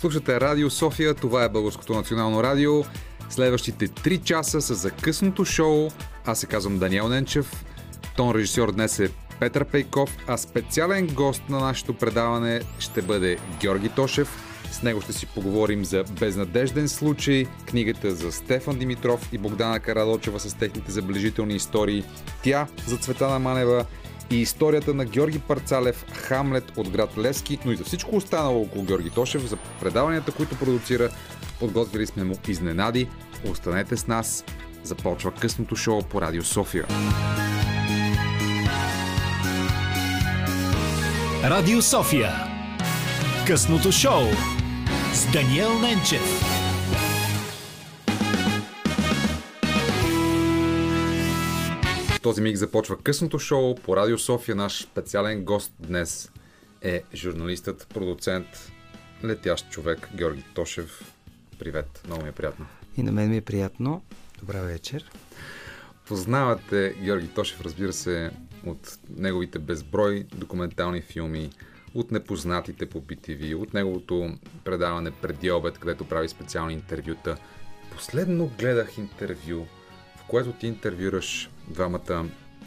Слушате Радио София, това е Българското национално радио. Следващите 3 часа са за късното шоу. Аз се казвам Даниел Ненчев. Тон режисьор днес е Петър Пейков, а специален гост на нашето предаване ще бъде Георги Тошев. С него ще си поговорим за Безнадежден случай, книгата за Стефан Димитров и Богдана Карадочева с техните забележителни истории, тя за Цветана Манева и историята на Георги Парцалев, Хамлет от град Лески, но и за всичко останало около Георги Тошев, за предаванията, които продуцира. Подготвили сме му изненади. Останете с нас. Започва късното шоу по Радио София. Радио София. Късното шоу с Даниел Ненчев. В този миг започва късното шоу по Радио София. Наш специален гост днес е журналистът, продуцент, летящ човек Георги Тошев. Привет, много ми е приятно. И на мен ми е приятно. Добра вечер. Познавате Георги Тошев, разбира се, от неговите безброй документални филми, от непознатите по BTV, от неговото предаване преди обед, където прави специални интервюта. Последно гледах интервю, в което ти интервюраш двамата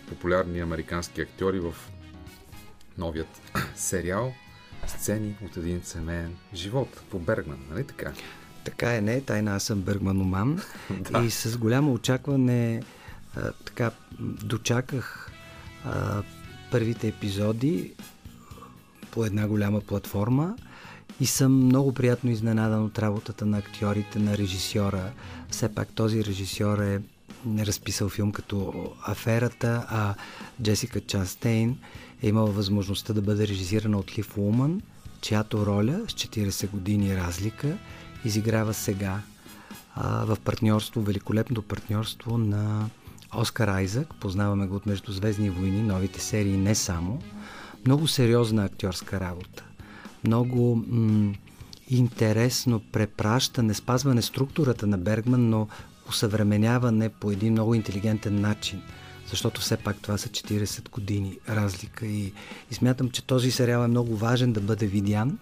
популярни американски актьори в новият сериал Сцени от един семейен живот по Бергман, нали така? Така е, не, тайна аз съм Бергманоман да. и с голямо очакване а, така дочаках а, първите епизоди по една голяма платформа и съм много приятно изненадан от работата на актьорите, на режисьора. Все пак този режисьор е разписал филм като Аферата, а Джесика Частейн е имала възможността да бъде режисирана от Лив Уман, чиято роля с 40 години разлика изиграва сега а, в партньорство, великолепното партньорство на Оскар Айзък. Познаваме го от Междузвездни войни, новите серии не само. Много сериозна актьорска работа. Много м- интересно препращане, спазване структурата на Бергман, но усъвременяване по един много интелигентен начин. Защото все пак това са 40 години разлика и, и смятам, че този сериал е много важен да бъде видян,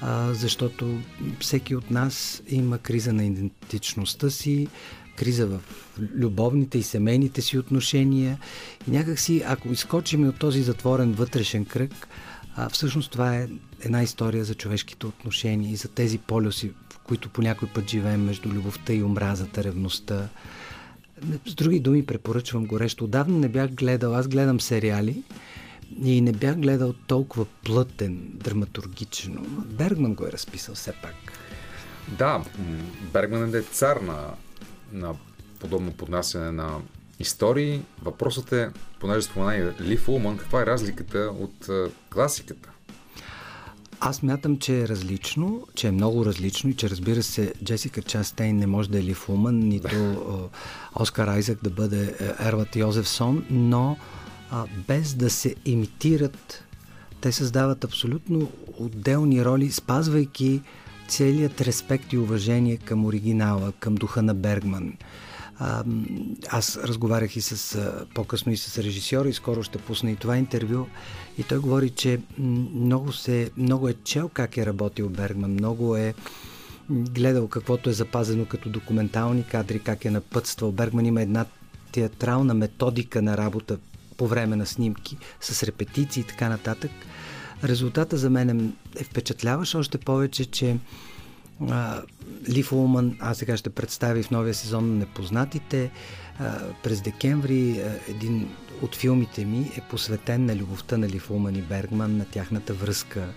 а, защото всеки от нас има криза на идентичността си, криза в любовните и семейните си отношения. И някакси, ако изкочим от този затворен вътрешен кръг, а, всъщност това е една история за човешките отношения и за тези полюси, които по някой път живеем между любовта и омразата, ревността. С други думи препоръчвам горещо. Отдавна не бях гледал, аз гледам сериали и не бях гледал толкова плътен, драматургично. Бергман го е разписал все пак. Да, Бергман е цар на, на подобно поднасяне на истории. Въпросът е, понеже спомена и Ли Фулман, каква е разликата от класиката? Аз мятам, че е различно, че е много различно и че разбира се Джесика Частейн не може да е Ли Фулман, нито Оскар Айзек да бъде е, Ерват Йозефсон, но а, без да се имитират, те създават абсолютно отделни роли, спазвайки целият респект и уважение към оригинала, към духа на Бергман. А, аз разговарях и с, по-късно и с режисьора и скоро ще пусна и това интервю. И той говори, че много, се, много е чел как е работил Бергман, много е гледал каквото е запазено като документални кадри, как е напътствал. Бергман има една театрална методика на работа по време на снимки, с репетиции и така нататък. Резултата за мен е впечатляващ още повече, че Лив Улман, аз сега ще представя в новия сезон на Непознатите. През декември един от филмите ми е посветен на любовта на Лив Улман и Бергман, на тяхната връзка,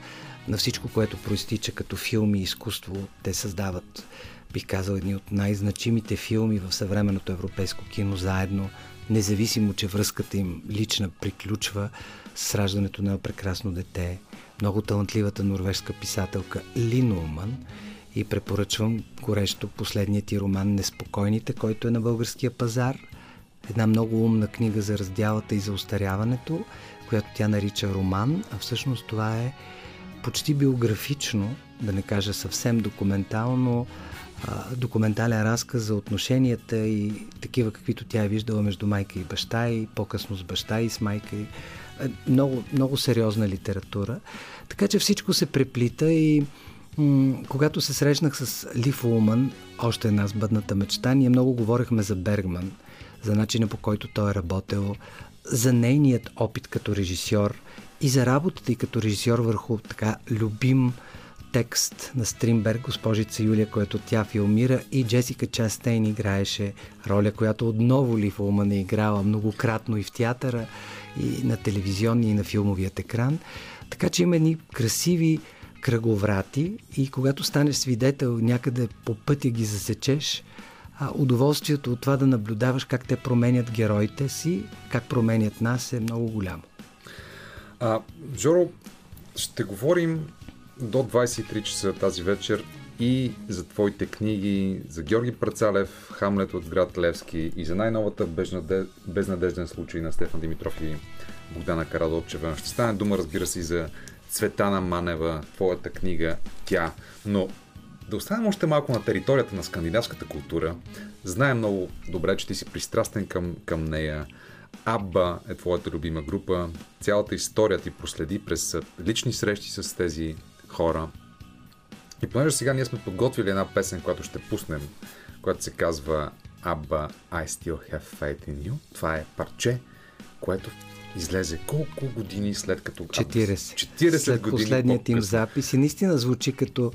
на всичко, което проистича като филми и изкуство. Те създават, бих казал, едни от най-значимите филми в съвременното европейско кино заедно, независимо, че връзката им лична приключва с раждането на прекрасно дете. Много талантливата норвежска писателка Лин Улман – и препоръчвам горещо последният ти роман Неспокойните, който е на българския пазар. Една много умна книга за раздялата и за устаряването, която тя нарича роман, а всъщност това е почти биографично, да не кажа съвсем документално, документален разказ за отношенията и такива, каквито тя е виждала между майка и баща и по-късно с баща и с майка. И, много, много сериозна литература. Така че всичко се преплита и Когато се срещнах с Лив Улман, още една сбъдната мечта, ние много говорихме за Бергман, за начина по който той е работил, за нейният опит като режисьор и за работата и като режисьор върху така любим текст на Стримберг, госпожица Юлия, което тя филмира и Джесика Частейн играеше роля, която отново Лив Улман е играла многократно и в театъра, и на телевизионния, и на филмовият екран. Така че има едни красиви кръговрати и когато станеш свидетел някъде по пътя ги засечеш, а удоволствието от това да наблюдаваш как те променят героите си, как променят нас е много голямо. А, Жоро, ще говорим до 23 часа тази вечер и за твоите книги, за Георги Працалев, Хамлет от град Левски и за най-новата безнадежден случай на Стефан Димитров и Богдана Карадопчева. Ще стане дума, разбира се, и за Цветана Манева, твоята книга Тя. Но да останем още малко на територията на скандинавската култура. Знаем много добре, че ти си пристрастен към, към нея. Абба е твоята любима група. Цялата история ти проследи през лични срещи с тези хора. И понеже сега ние сме подготвили една песен, която ще пуснем, която се казва Абба I Still Have Faith in You. Това е парче, което излезе колко години след като... 40. 40 след години последният им запис и наистина звучи като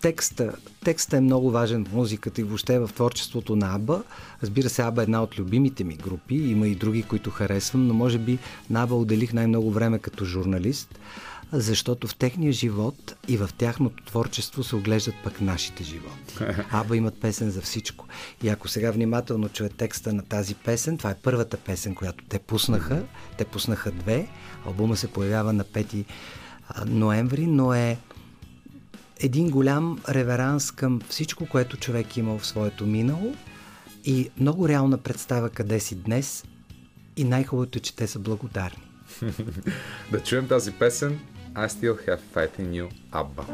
текста. Текста е много важен в музиката и въобще в творчеството на Аба. Разбира се, Аба е една от любимите ми групи. Има и други, които харесвам, но може би на Аба отделих най-много време като журналист защото в техния живот и в тяхното творчество се оглеждат пък нашите животи. Аба имат песен за всичко. И ако сега внимателно чуе текста на тази песен, това е първата песен, която те пуснаха. Те пуснаха две. Албума се появява на 5 ноември, но е един голям реверанс към всичко, което човек е имал в своето минало и много реална представа къде си днес и най-хубавото е, че те са благодарни. да чуем тази песен I Still Have Faith in You, Абба.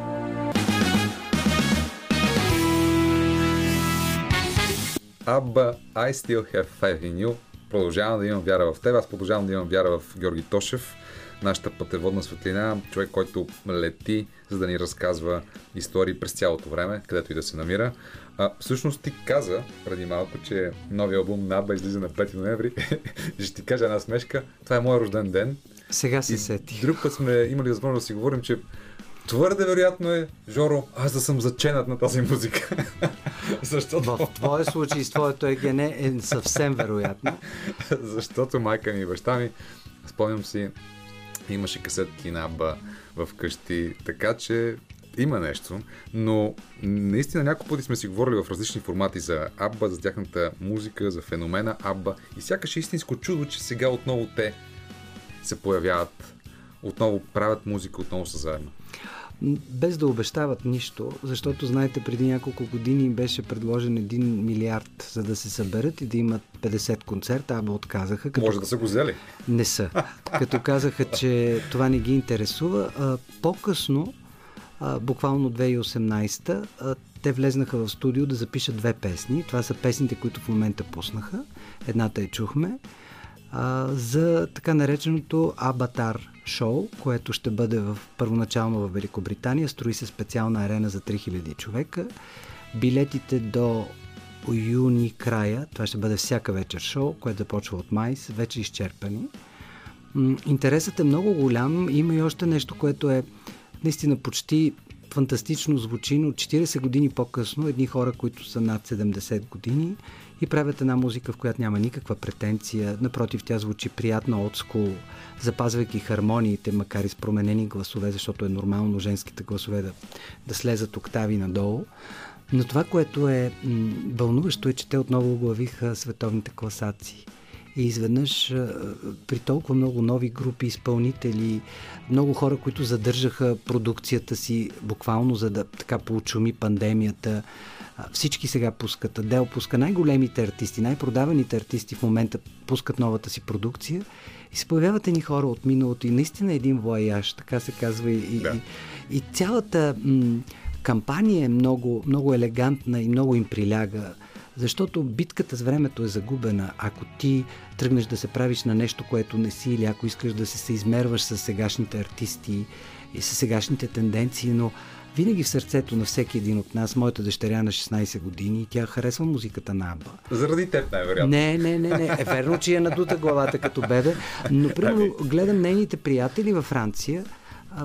Абба, I Still Have Faith in You. Продължавам да имам вяра в теб. Аз продължавам да имам вяра в Георги Тошев, нашата пътеводна светлина, човек, който лети, за да ни разказва истории през цялото време, където и да се намира. А, всъщност ти каза преди малко, че новия албум на Абба излиза на 5 ноември. Ще ти кажа една смешка. Това е моят рожден ден сега се сети. Друг път сме имали възможност да си говорим, че твърде вероятно е, Жоро, аз да съм заченат на тази музика. Защото... В твоя случай с твоето егене е съвсем вероятно. Защото майка ми и баща ми, спомням си, имаше касетки на Абба в къщи, така че има нещо, но наистина няколко пъти сме си говорили в различни формати за Абба, за тяхната музика, за феномена Абба и сякаш е истинско чудо, че сега отново те се появяват, отново правят музика, отново са заедно? Без да обещават нищо, защото знаете, преди няколко години беше предложен 1 милиард, за да се съберат и да имат 50 концерта, аба отказаха. Като... Може да са го взели. Не са. Като казаха, че това не ги интересува. А, по-късно, а, буквално 2018, а, те влезнаха в студио да запишат две песни. Това са песните, които в момента пуснаха. Едната я чухме за така нареченото Абатар шоу, което ще бъде в, първоначално в Великобритания. Строи се специална арена за 3000 човека. Билетите до юни края, това ще бъде всяка вечер шоу, което започва от май, са вече изчерпани. Интересът е много голям. Има и още нещо, което е наистина почти фантастично звучи, но 40 години по-късно едни хора, които са над 70 години, и правят една музика, в която няма никаква претенция. Напротив, тя звучи приятно от скул, запазвайки хармониите, макар и с променени гласове, защото е нормално женските гласове да, да слезат октави надолу. Но това, което е м- вълнуващо е, че те отново оглавиха световните класации. И изведнъж при толкова много нови групи изпълнители, много хора, които задържаха продукцията си буквално за да така поучуми пандемията, всички сега пускат. Адел пуска най-големите артисти, най-продаваните артисти в момента пускат новата си продукция и се появяват едни хора от миналото и наистина един вояж, така се казва и, да. и, и цялата м- кампания е много, много елегантна и много им приляга. Защото битката с времето е загубена. Ако ти тръгнеш да се правиш на нещо, което не си, или ако искаш да се, се измерваш с сегашните артисти и с сегашните тенденции, но винаги в сърцето на всеки един от нас, моята дъщеря на 16 години, тя харесва музиката на Аба. Заради теб, най-вероятно. Не, не, не, не. Е верно, че я надута главата като бебе, но примерно гледам нейните приятели във Франция,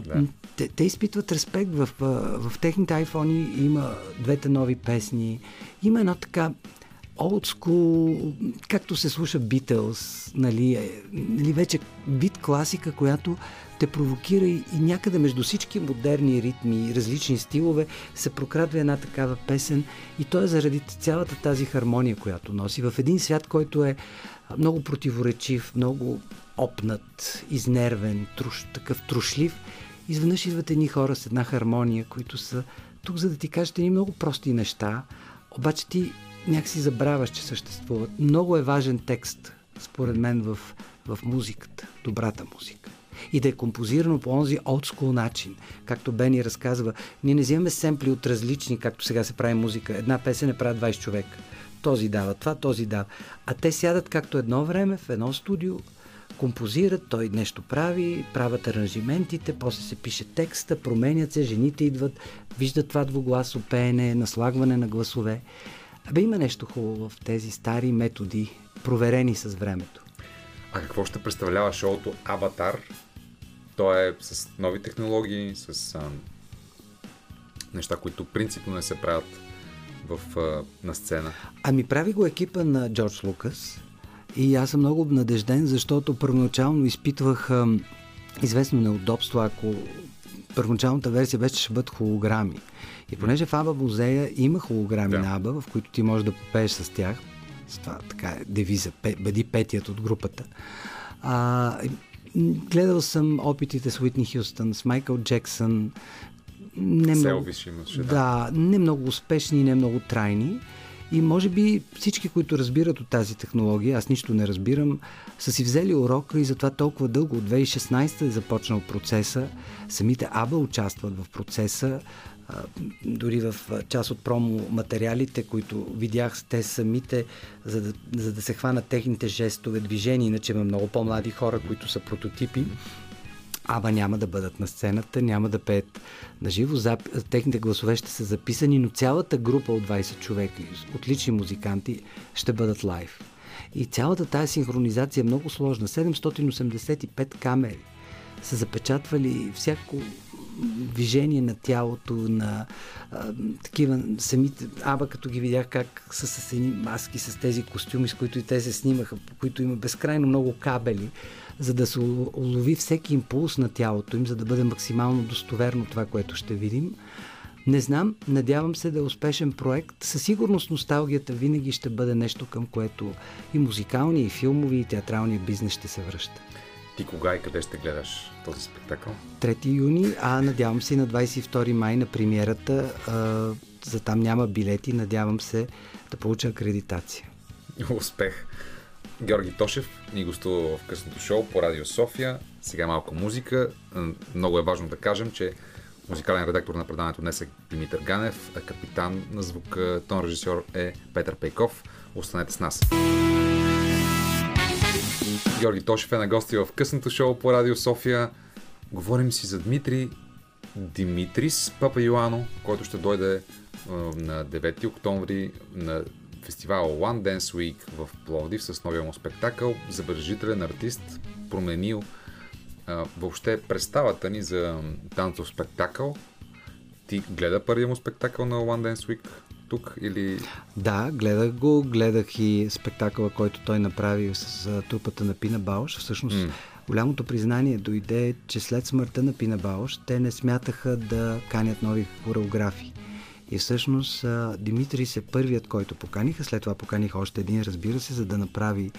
да. те, те изпитват респект в, в, в техните айфони. Има двете нови песни. Има едно така old school, както се слуша Beatles, нали, е, нали вече бит класика, която те провокира и, и някъде между всички модерни ритми, различни стилове, се прокрадва една такава песен и то е заради цялата тази хармония, която носи в един свят, който е много противоречив, много опнат, изнервен, труш, такъв трушлив. Изведнъж идват едни хора с една хармония, които са тук, за да ти кажат едни много прости неща, обаче ти някакси забравяш, че съществуват. Много е важен текст, според мен, в, в музиката, добрата музика. И да е композирано по онзи олдскул начин. Както Бени разказва, ние не вземаме семпли от различни, както сега се прави музика. Една песен не прави 20 човека. Този дава това, този дава. А те сядат както едно време в едно студио, композират, той нещо прави, правят аранжиментите, после се пише текста, променят се, жените идват, виждат това двугласно пеене, наслагване на гласове. Абе има нещо хубаво в тези стари методи, проверени с времето. А какво ще представлява шоуто Аватар? То е с нови технологии, с а, неща, които принципно не се правят в, а, на сцена. Ами прави го екипа на Джордж Лукас и аз съм много надежден, защото първоначално изпитвах а, известно неудобство, ако първоначалната версия беше, ще бъдат холограми. И понеже в Аба музея има холограми да. на Аба, в които ти можеш да попееш с тях, с това така е девиза, бъди петият от групата. А, гледал съм опитите с Уитни Хюстън, с Майкъл Джексън. Не много, имаше, да. да, не много успешни, не много трайни. И може би всички, които разбират от тази технология, аз нищо не разбирам, са си взели урока и затова толкова дълго, от 2016 е започнал процеса. Самите АБА участват в процеса дори в част от промо материалите, които видях те самите, за да, за да се хванат техните жестове, движения, иначе има много по-млади хора, които са прототипи. Ама няма да бъдат на сцената, няма да пеят на живо. Зап... Техните гласове ще са записани, но цялата група от 20 човека, отлични музиканти, ще бъдат лайв. И цялата тази синхронизация е много сложна. 785 камери са запечатвали всяко движение на тялото, на а, такива самите... Аба като ги видях как са с едни маски, с тези костюми, с които и те се снимаха, по които има безкрайно много кабели, за да се улови всеки импулс на тялото им, за да бъде максимално достоверно това, което ще видим. Не знам, надявам се да е успешен проект. Със сигурност носталгията винаги ще бъде нещо, към което и музикалния, и филмови, и театралния бизнес ще се връща. Ти кога и къде ще гледаш този спектакъл? 3 юни, а надявам се на 22 май на премиерата. А, за там няма билети, надявам се да получа акредитация. Успех! Георги Тошев ни гостува в късното шоу по Радио София. Сега малко музика. Много е важно да кажем, че музикален редактор на предаването днес е Димитър Ганев, а капитан на звука, тон режисьор е Петър Пейков. Останете с нас! Георги Тошев е на гости в късното шоу по Радио София. Говорим си за Дмитрий Димитрис Папа Йоано, който ще дойде на 9 октомври на фестивал One Dance Week в Пловдив с новия му спектакъл. Забележителен артист, променил а, въобще представата ни за танцов спектакъл. Ти гледа първия му спектакъл на One Dance Week тук или... Да, гледах го, гледах и спектакъла, който той направи с трупата на Пина Бауш. Всъщност, mm. голямото признание дойде, че след смъртта на Пина Бауш, те не смятаха да канят нови хореографи. И всъщност Димитрий се първият, който поканиха, след това поканиха още един, разбира се, за да направи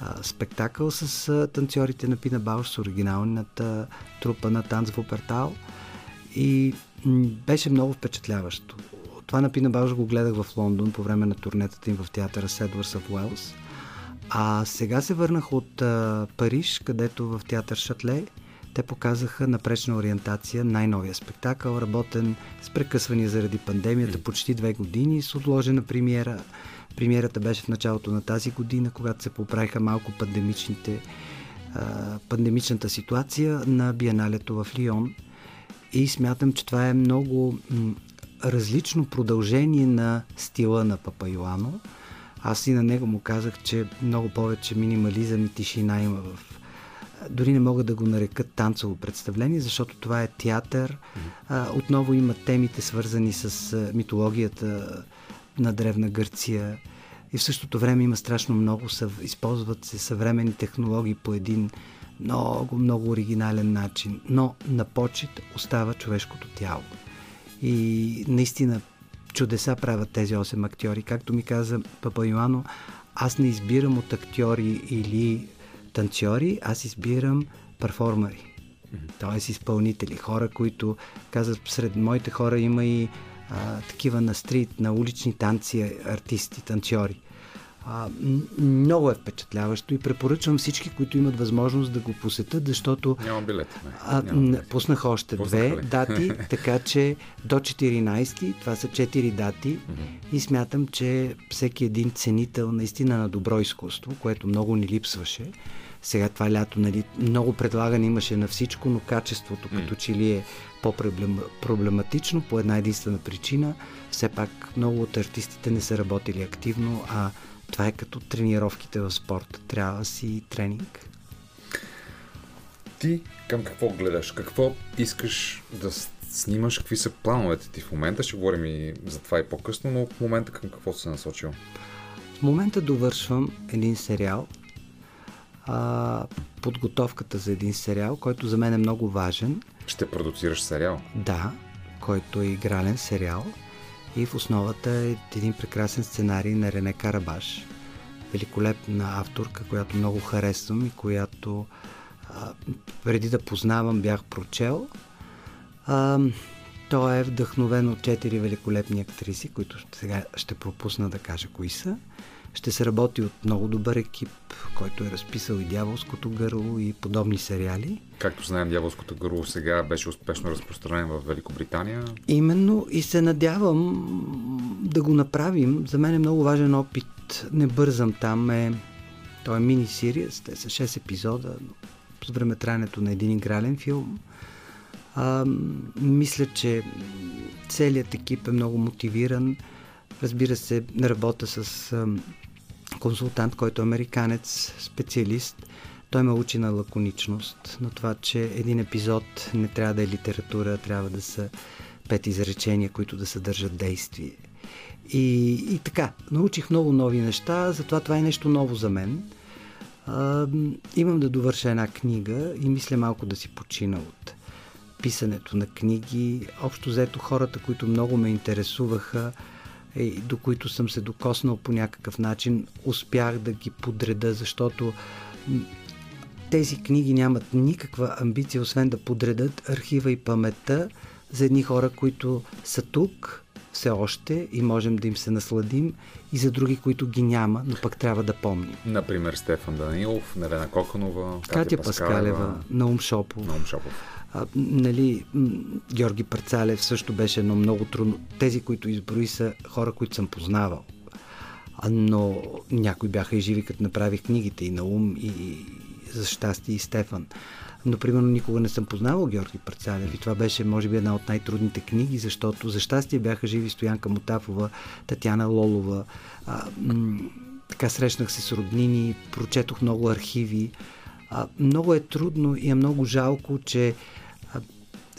а, спектакъл с а, танцорите на Пина Бауш, с оригиналната трупа на Танц в Опертал. И беше много впечатляващо. Това на Пина Бауш го гледах в Лондон по време на турнетата им в театъра Седвърс в Уелс. А сега се върнах от а, Париж, където в театър Шатле те показаха напречна ориентация, най-новия спектакъл, работен с прекъсвания заради пандемията почти две години с отложена премиера. Премиерата беше в началото на тази година, когато се поправиха малко пандемичните, а, пандемичната ситуация на биеналето в Лион. И смятам, че това е много различно продължение на стила на Папа Йоано. Аз и на него му казах, че много повече минимализъм и тишина има в дори не мога да го нарека танцово представление, защото това е театър. А, отново има темите свързани с митологията на Древна Гърция и в същото време има страшно много, съв... използват се съвременни технологии по един много, много оригинален начин, но на почет остава човешкото тяло. И наистина чудеса правят тези 8 актьори. Както ми каза Папа Йоано, аз не избирам от актьори или танцори, аз избирам перформери. Т.е. изпълнители, хора, които казват, сред моите хора има и а, такива на стрит, на улични танци, артисти, танцори. А, много е впечатляващо и препоръчвам всички, които имат възможност да го посетят, защото... Няма билет. Не, а, няма билет. Пуснах още Пуснах две ли? дати, така че до 14, това са 4 дати mm-hmm. и смятам, че всеки един ценител наистина на добро изкуство, което много ни липсваше, сега това лято нали, много предлагане имаше на всичко, но качеството mm. като че ли е по-проблематично по една единствена причина. Все пак много от артистите не са работили активно, а това е като тренировките в спорта. Трябва си тренинг. Ти към какво гледаш? Какво искаш да снимаш? Какви са плановете ти в момента? Ще говорим и за това и по-късно, но в момента към какво се насочил? В момента довършвам един сериал, а, подготовката за един сериал, който за мен е много важен. Ще продуцираш сериал? Да, който е игрален сериал и в основата е един прекрасен сценарий на Рене Карабаш. Великолепна авторка, която много харесвам и която а, преди да познавам бях прочел. А, то е вдъхновено от четири великолепни актриси, които сега ще пропусна да кажа кои са. Ще се работи от много добър екип, който е разписал и Дяволското гърло и подобни сериали. Както знаем, Дяволското гърло сега беше успешно разпространен в Великобритания. Именно и се надявам да го направим. За мен е много важен опит. Не бързам там. Е... Той е мини-сирия, те са 6 епизода с времетраенето на един игрален филм. А, мисля, че целият екип е много мотивиран. Разбира се, работа с консултант, който е американец, специалист. Той ме учи на лаконичност, на това, че един епизод не трябва да е литература, трябва да са пет изречения, които да съдържат действие. И, и така, научих много нови неща, затова това е нещо ново за мен. А, имам да довърша една книга и мисля малко да си почина от писането на книги. Общо взето хората, които много ме интересуваха, е, до които съм се докоснал по някакъв начин, успях да ги подреда, защото тези книги нямат никаква амбиция, освен да подредат архива и паметта за едни хора, които са тук все още и можем да им се насладим, и за други, които ги няма, но пък трябва да помним. Например, Стефан Данилов, Нелена Коканова, Катя, Катя Паскалева, Паскалева Наум Шопов. Наум Шопов. Нали, Георги Парцалев също беше едно много трудно. Тези, които изброи са хора, които съм познавал. Но някои бяха и живи, като направих книгите и на ум, и за щастие и Стефан. Но, примерно, никога не съм познавал Георги Парцалев и това беше, може би, една от най-трудните книги, защото за щастие бяха живи Стоянка Мотафова, Татяна Лолова. А, м- така срещнах се с роднини, прочетох много архиви. А, много е трудно и е много жалко, че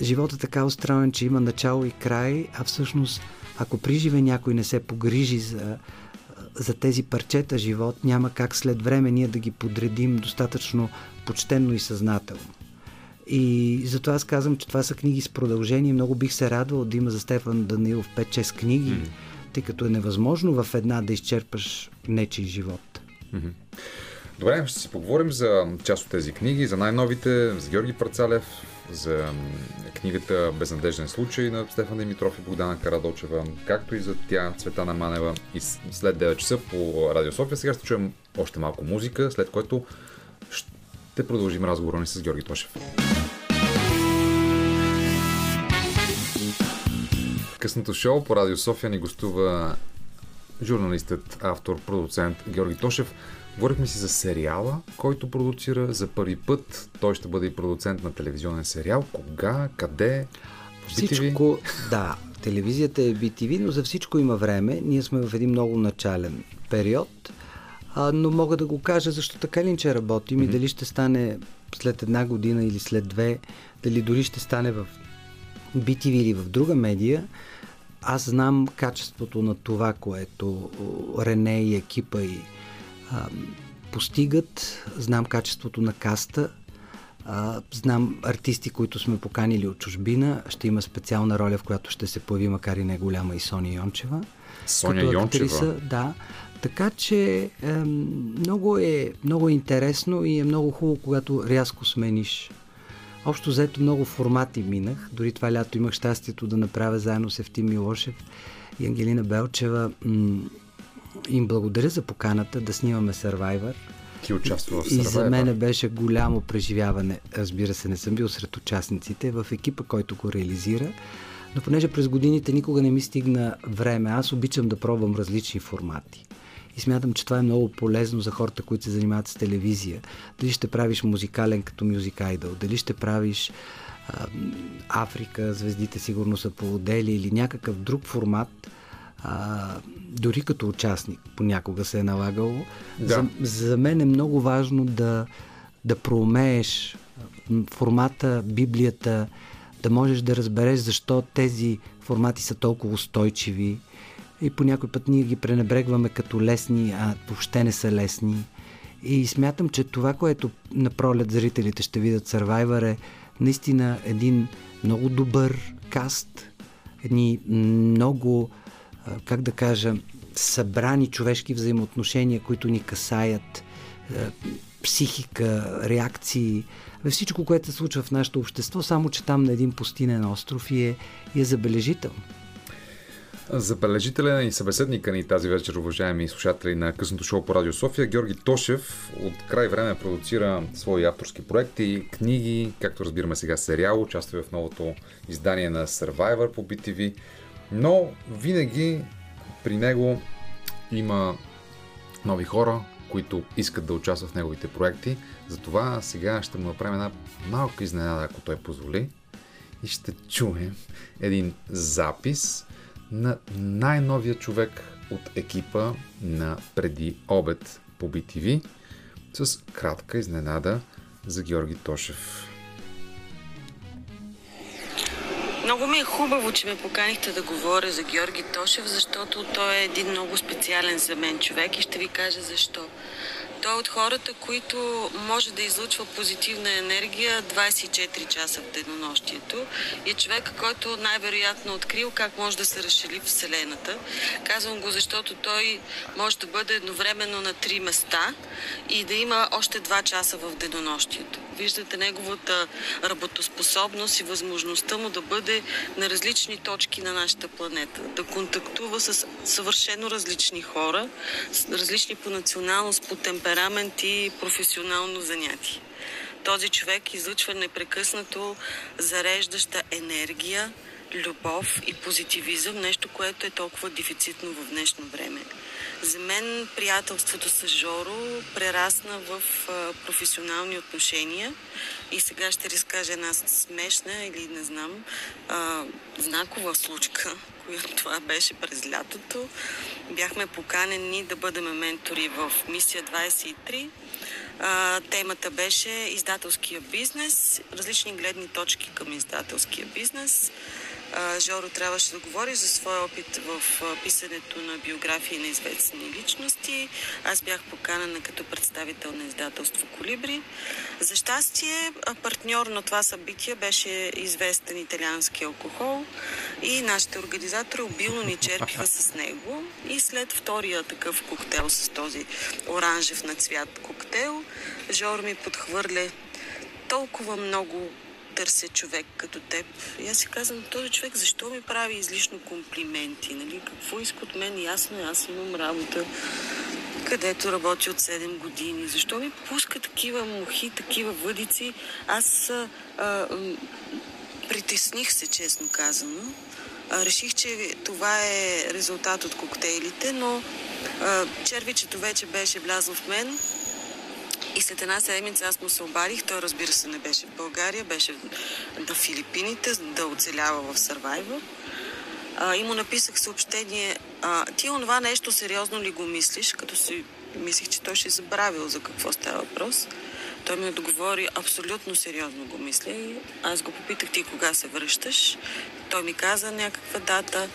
живота така устроен, че има начало и край, а всъщност, ако при живе някой не се погрижи за, за тези парчета живот, няма как след време ние да ги подредим достатъчно почтенно и съзнателно. И затова аз казвам, че това са книги с продължение. Много бих се радвал да има за Стефан Данилов 5-6 книги, mm-hmm. тъй като е невъзможно в една да изчерпаш нечий живот. Mm-hmm. Добре, ще си поговорим за част от тези книги, за най-новите, за Георги Парцалев, за книгата Безнадежден случай на Стефан Димитров и Богдана Карадочева, както и за тя Цветана Манева и след 9 часа по Радио София. Сега ще чуем още малко музика, след което ще продължим разговора ни с Георги Тошев. Късното шоу по Радио София ни гостува журналистът, автор, продуцент Георги Тошев. Говорихме си за сериала, който продуцира за първи път. Той ще бъде и продуцент на телевизионен сериал. Кога? Къде? Всичко, да, телевизията е BTV, но за всичко има време. Ние сме в един много начален период, а, но мога да го кажа, защо така ли че работим mm-hmm. и дали ще стане след една година или след две, дали дори ще стане в BTV или в друга медия, аз знам качеството на това, което Рене и екипа и а, постигат, знам качеството на каста, а, знам артисти, които сме поканили от чужбина. Ще има специална роля, в която ще се появи, макар и не голяма, и Соня Йончева. Соня Йончева? Актриса, да. Така че е, много, е, много е интересно и е много хубаво, когато рязко смениш. Общо взето много формати минах. Дори това лято имах щастието да направя заедно с Евтим Милошев и Ангелина Белчева. Им благодаря за поканата да снимаме Survivor. Ти участва в Survivor. И за мен беше голямо преживяване. Разбира се, не съм бил сред участниците в екипа, който го реализира. Но понеже през годините никога не ми стигна време, аз обичам да пробвам различни формати. И смятам, че това е много полезно за хората, които се занимават с телевизия. Дали ще правиш музикален като Music Idol, дали ще правиш а, Африка, звездите сигурно са полудели или някакъв друг формат, а, дори като участник понякога се е налагало. Да. За, за мен е много важно да, да проумееш формата, Библията, да можеш да разбереш защо тези формати са толкова устойчиви, и по някой път ние ги пренебрегваме като лесни, а въобще не са лесни. И смятам, че това, което на пролет зрителите ще видят Survivor е наистина един много добър каст, едни много, как да кажа, събрани човешки взаимоотношения, които ни касаят, психика, реакции, всичко, което се случва в нашето общество, само че там на един пустинен остров и е, и е забележително. Забележителен и събеседника ни тази вечер, уважаеми слушатели на късното шоу по Радио София, Георги Тошев от край време продуцира свои авторски проекти, книги, както разбираме сега сериал, участва в новото издание на Survivor по BTV, но винаги при него има нови хора, които искат да участват в неговите проекти. Затова сега ще му направим една малка изненада, ако той позволи. И ще чуем един запис на най-новия човек от екипа на преди обед по BTV с кратка изненада за Георги Тошев. Много ми е хубаво, че ме поканихте да говоря за Георги Тошев, защото той е един много специален за мен човек и ще ви кажа защо. Той е от хората, които може да излучва позитивна енергия 24 часа в денонощието и е човек, който най-вероятно открил как може да се разшили Вселената. Казвам го, защото той може да бъде едновременно на три места и да има още 2 часа в денонощието. Виждате неговата работоспособност и възможността му да бъде на различни точки на нашата планета, да контактува с съвършено различни хора, различни по националност, по темперамент и професионално занятие. Този човек излъчва непрекъснато зареждаща енергия, любов и позитивизъм, нещо, което е толкова дефицитно в днешно време. За мен приятелството с Жоро прерасна в професионални отношения и сега ще разкажа една смешна или не знам, знакова случка, която това беше през лятото. Бяхме поканени да бъдем ментори в Мисия 23. А, темата беше издателския бизнес, различни гледни точки към издателския бизнес. Жоро трябваше да говори за своя опит в писането на биографии на известни личности. Аз бях поканена като представител на издателство Колибри. За щастие, партньор на това събитие беше известен италиански алкохол и нашите организатори обилно ни черпиха с него. И след втория такъв коктейл с този оранжев на цвят коктейл, Жоро ми подхвърля толкова много търся човек като теб. И аз си казвам, този човек защо ми прави излишно комплименти? Нали? Какво иска от мен? Ясно, аз имам работа, където работи от 7 години. Защо ми пуска такива мухи, такива въдици? Аз а, а, притесних се, честно казано. Реших, че това е резултат от коктейлите, но а, червичето вече беше влязло в мен И след една седмица аз му се обадих. Той, разбира се, не беше в България, беше на Филипините, да оцелява в Survivor. А, и му написах съобщение. Ти онова нещо сериозно ли го мислиш? Като си мислих, че той ще е забравил за какво става въпрос. Той ми договори абсолютно сериозно го мисля аз го попитах ти кога се връщаш. Той ми каза някаква дата.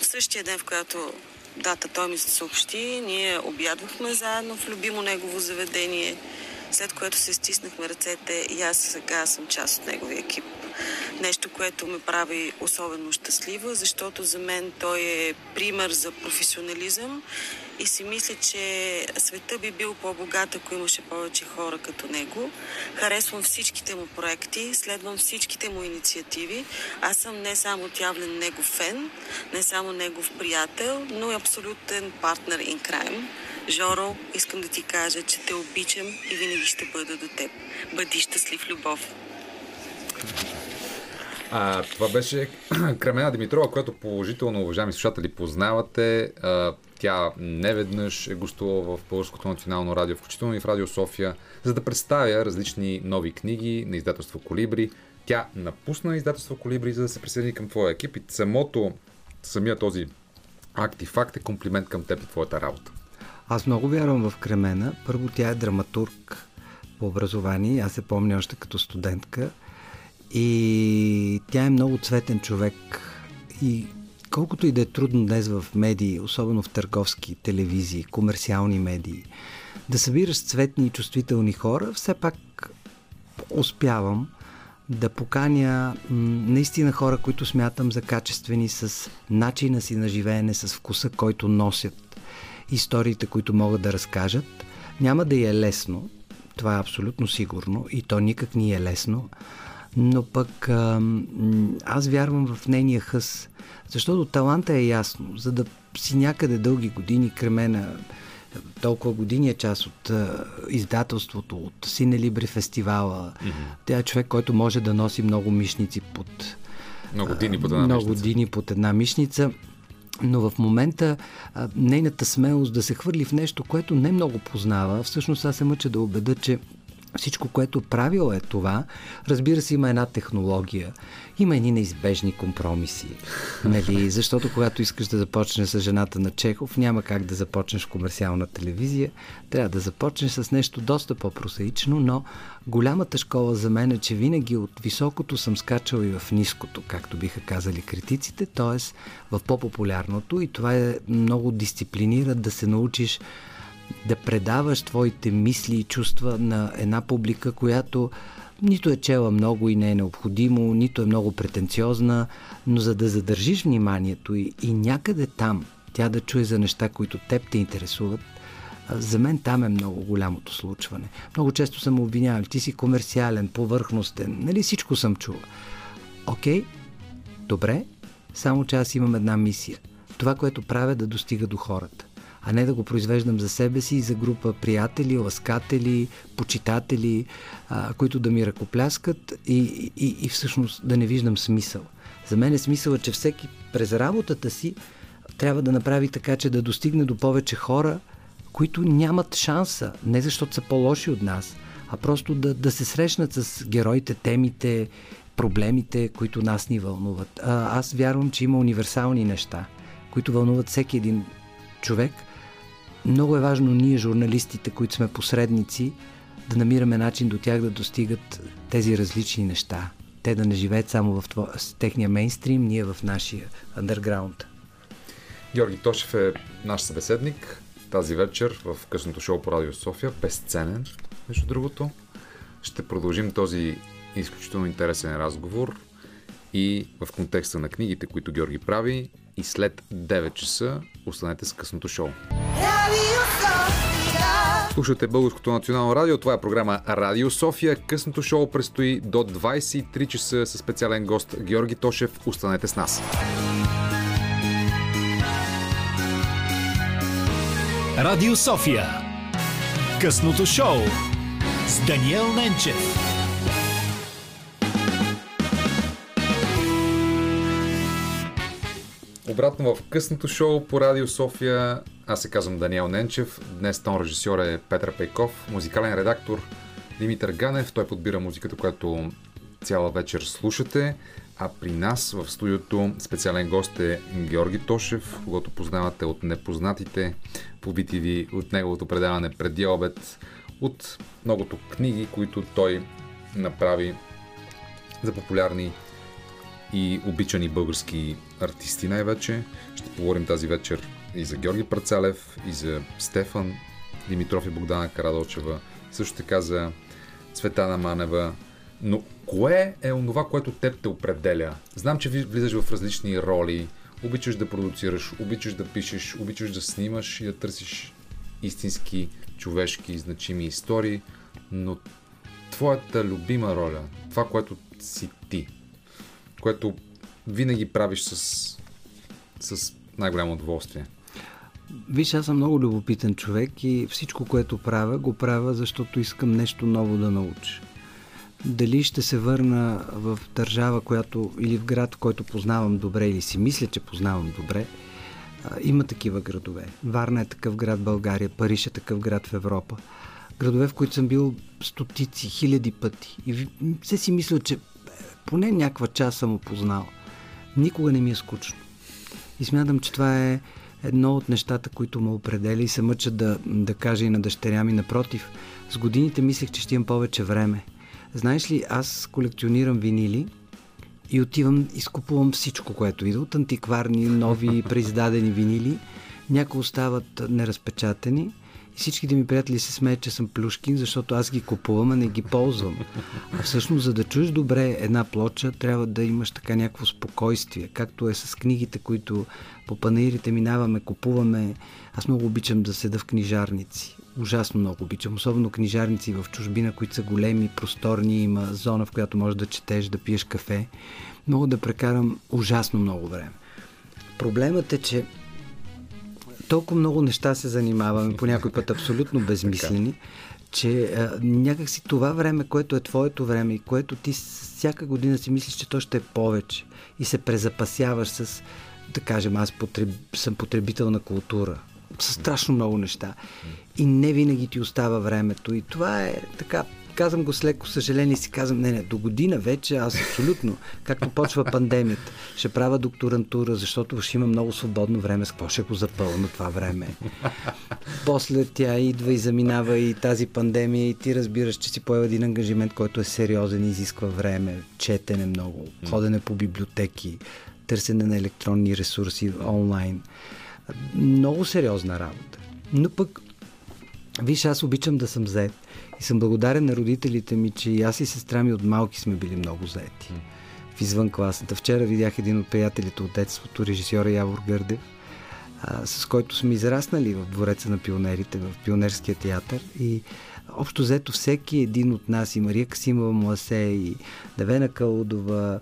В същия ден, в която дата той ми се съобщи, ние обядвахме заедно в любимо негово заведение, след което се стиснахме ръцете и аз сега съм част от неговия екип. Нещо, което ме прави особено щастлива, защото за мен той е пример за професионализъм и си мисля, че света би бил по-богат, ако имаше повече хора като него. Харесвам всичките му проекти, следвам всичките му инициативи. Аз съм не само отявлен негов фен, не само негов приятел, но и абсолютен партнер in crime. Жоро, искам да ти кажа, че те обичам и винаги ще бъда до теб. Бъди щастлив, любов! А, това беше Кремена Димитрова, която положително, уважаеми слушатели, познавате. А, тя неведнъж е гостувала в Българското национално радио, включително и в Радио София, за да представя различни нови книги на издателство Колибри. Тя напусна издателство Колибри, за да се присъедини към твоя екип и самото, самия този акт и факт е комплимент към теб и твоята работа. Аз много вярвам в Кремена. Първо тя е драматург по образование. Аз се помня още като студентка. И тя е много цветен човек. И колкото и да е трудно днес в медии, особено в търговски телевизии, комерциални медии, да събираш цветни и чувствителни хора, все пак успявам да поканя наистина хора, които смятам за качествени с начина си на живеене, с вкуса, който носят историите, които могат да разкажат. Няма да е лесно, това е абсолютно сигурно и то никак ни е лесно, но пък аз вярвам в нейния хъс, защото таланта е ясно, за да си някъде дълги години кремена, толкова години е част от а, издателството, от Синелибри фестивала. Mm-hmm. Тя е човек, който може да носи много мишници под... Много дини под една много мишница. дини под една мишница. Но в момента а, нейната смелост да се хвърли в нещо, което не много познава, всъщност аз се мъча да убеда, че всичко, което правил е това. Разбира се, има една технология. Има едни неизбежни компромиси. Нали? Защото когато искаш да започнеш с жената на Чехов, няма как да започнеш в комерциална телевизия. Трябва да започнеш с нещо доста по-просаично, но голямата школа за мен е, че винаги от високото съм скачал и в ниското, както биха казали критиците, т.е. в по-популярното и това е много дисциплинира да се научиш да предаваш твоите мисли и чувства на една публика, която нито е чела много и не е необходимо, нито е много претенциозна, но за да задържиш вниманието и, и някъде там тя да чуе за неща, които теб те интересуват, за мен там е много голямото случване. Много често съм обвинявал, ти си комерциален, повърхностен, нали всичко съм чул. Окей, добре, само че аз имам една мисия. Това, което правя, да достига до хората а не да го произвеждам за себе си и за група приятели, ласкатели, почитатели, а, които да ми ръкопляскат и, и, и всъщност да не виждам смисъл. За мен е смисъл, че всеки през работата си трябва да направи така, че да достигне до повече хора, които нямат шанса, не защото са по-лоши от нас, а просто да, да се срещнат с героите, темите, проблемите, които нас ни вълнуват. А, аз вярвам, че има универсални неща, които вълнуват всеки един човек – много е важно ние, журналистите, които сме посредници, да намираме начин до тях да достигат тези различни неща. Те да не живеят само в това, техния мейнстрим, ние в нашия андерграунд. Георги Тошев е наш събеседник тази вечер в късното шоу по Радио София. Безценен, между другото. Ще продължим този изключително интересен разговор и в контекста на книгите, които Георги прави. И след 9 часа останете с късното шоу. Слушате Българското национално радио. Това е програма Радио София. Късното шоу предстои до 23 часа с специален гост Георги Тошев. Останете с нас. Радио София. Късното шоу с Даниел Ненчев. Обратно в късното шоу по Радио София Аз се казвам Даниел Ненчев. Днес тон режисьор е Петър Пейков, музикален редактор Димитър Ганев. Той подбира музиката, която цяла вечер слушате. А при нас в студиото специален гост е Георги Тошев, когато познавате от Непознатите по BTV, от неговото предаване преди обед, от многото книги, които той направи за популярни и обичани български артисти най-вече. Ще поговорим тази вечер и за Георги Парцалев, и за Стефан Димитров и Богдана Карадочева, също така за Цветана Манева. Но кое е онова, което теб те определя? Знам, че влизаш в различни роли, обичаш да продуцираш, обичаш да пишеш, обичаш да снимаш и да търсиш истински, човешки, значими истории, но твоята любима роля, това, което си ти, което винаги правиш с, с най-голямо удоволствие. Виж, аз съм много любопитен човек и всичко, което правя, го правя, защото искам нещо ново да науча. Дали ще се върна в държава, която или в град, който познавам добре или си мисля, че познавам добре, има такива градове. Варна е такъв град в България, Париж е такъв град в Европа. Градове, в които съм бил стотици, хиляди пъти. И все си мисля, че поне някаква час съм опознал. Никога не ми е скучно. И смятам, че това е едно от нещата, които ме определя и се мъча да, да кажа и на дъщеря ми. Напротив, с годините мислех, че ще имам повече време. Знаеш ли, аз колекционирам винили и отивам, изкупувам всичко, което иде от антикварни, нови, преиздадени винили. Някои остават неразпечатани и всичките ми приятели се смеят, че съм плюшкин, защото аз ги купувам, а не ги ползвам. А всъщност, за да чуеш добре една плоча, трябва да имаш така някакво спокойствие, както е с книгите, които по панаирите минаваме, купуваме. Аз много обичам да седа в книжарници. Ужасно много обичам. Особено книжарници в чужбина, които са големи, просторни, има зона, в която можеш да четеш, да пиеш кафе. Мога да прекарам ужасно много време. Проблемът е, че толкова много неща се занимаваме, по някой път абсолютно безмислени, че а, някакси това време, което е твоето време и което ти всяка година си мислиш, че то ще е повече и се презапасяваш с, да кажем, аз потреб, съм потребител на култура, с страшно много неща. И не винаги ти остава времето. И това е така казвам го с леко съжаление си казвам, не, не, до година вече аз абсолютно, както почва пандемията, ще правя докторантура, защото ще има много свободно време, с какво ще го запълна това време. После тя идва и заминава и тази пандемия и ти разбираш, че си поема един ангажимент, който е сериозен и изисква време, четене много, ходене по библиотеки, търсене на електронни ресурси онлайн. Много сериозна работа. Но пък, виж, аз обичам да съм зает. И съм благодарен на родителите ми, че и аз и сестра ми от малки сме били много заети. В извън класата. Вчера видях един от приятелите от детството, режисьора Явор Гърдев, а, с който сме израснали в двореца на пионерите, в пионерския театър. И общо взето всеки един от нас, и Мария Касимова Муасе, и Девена Калудова,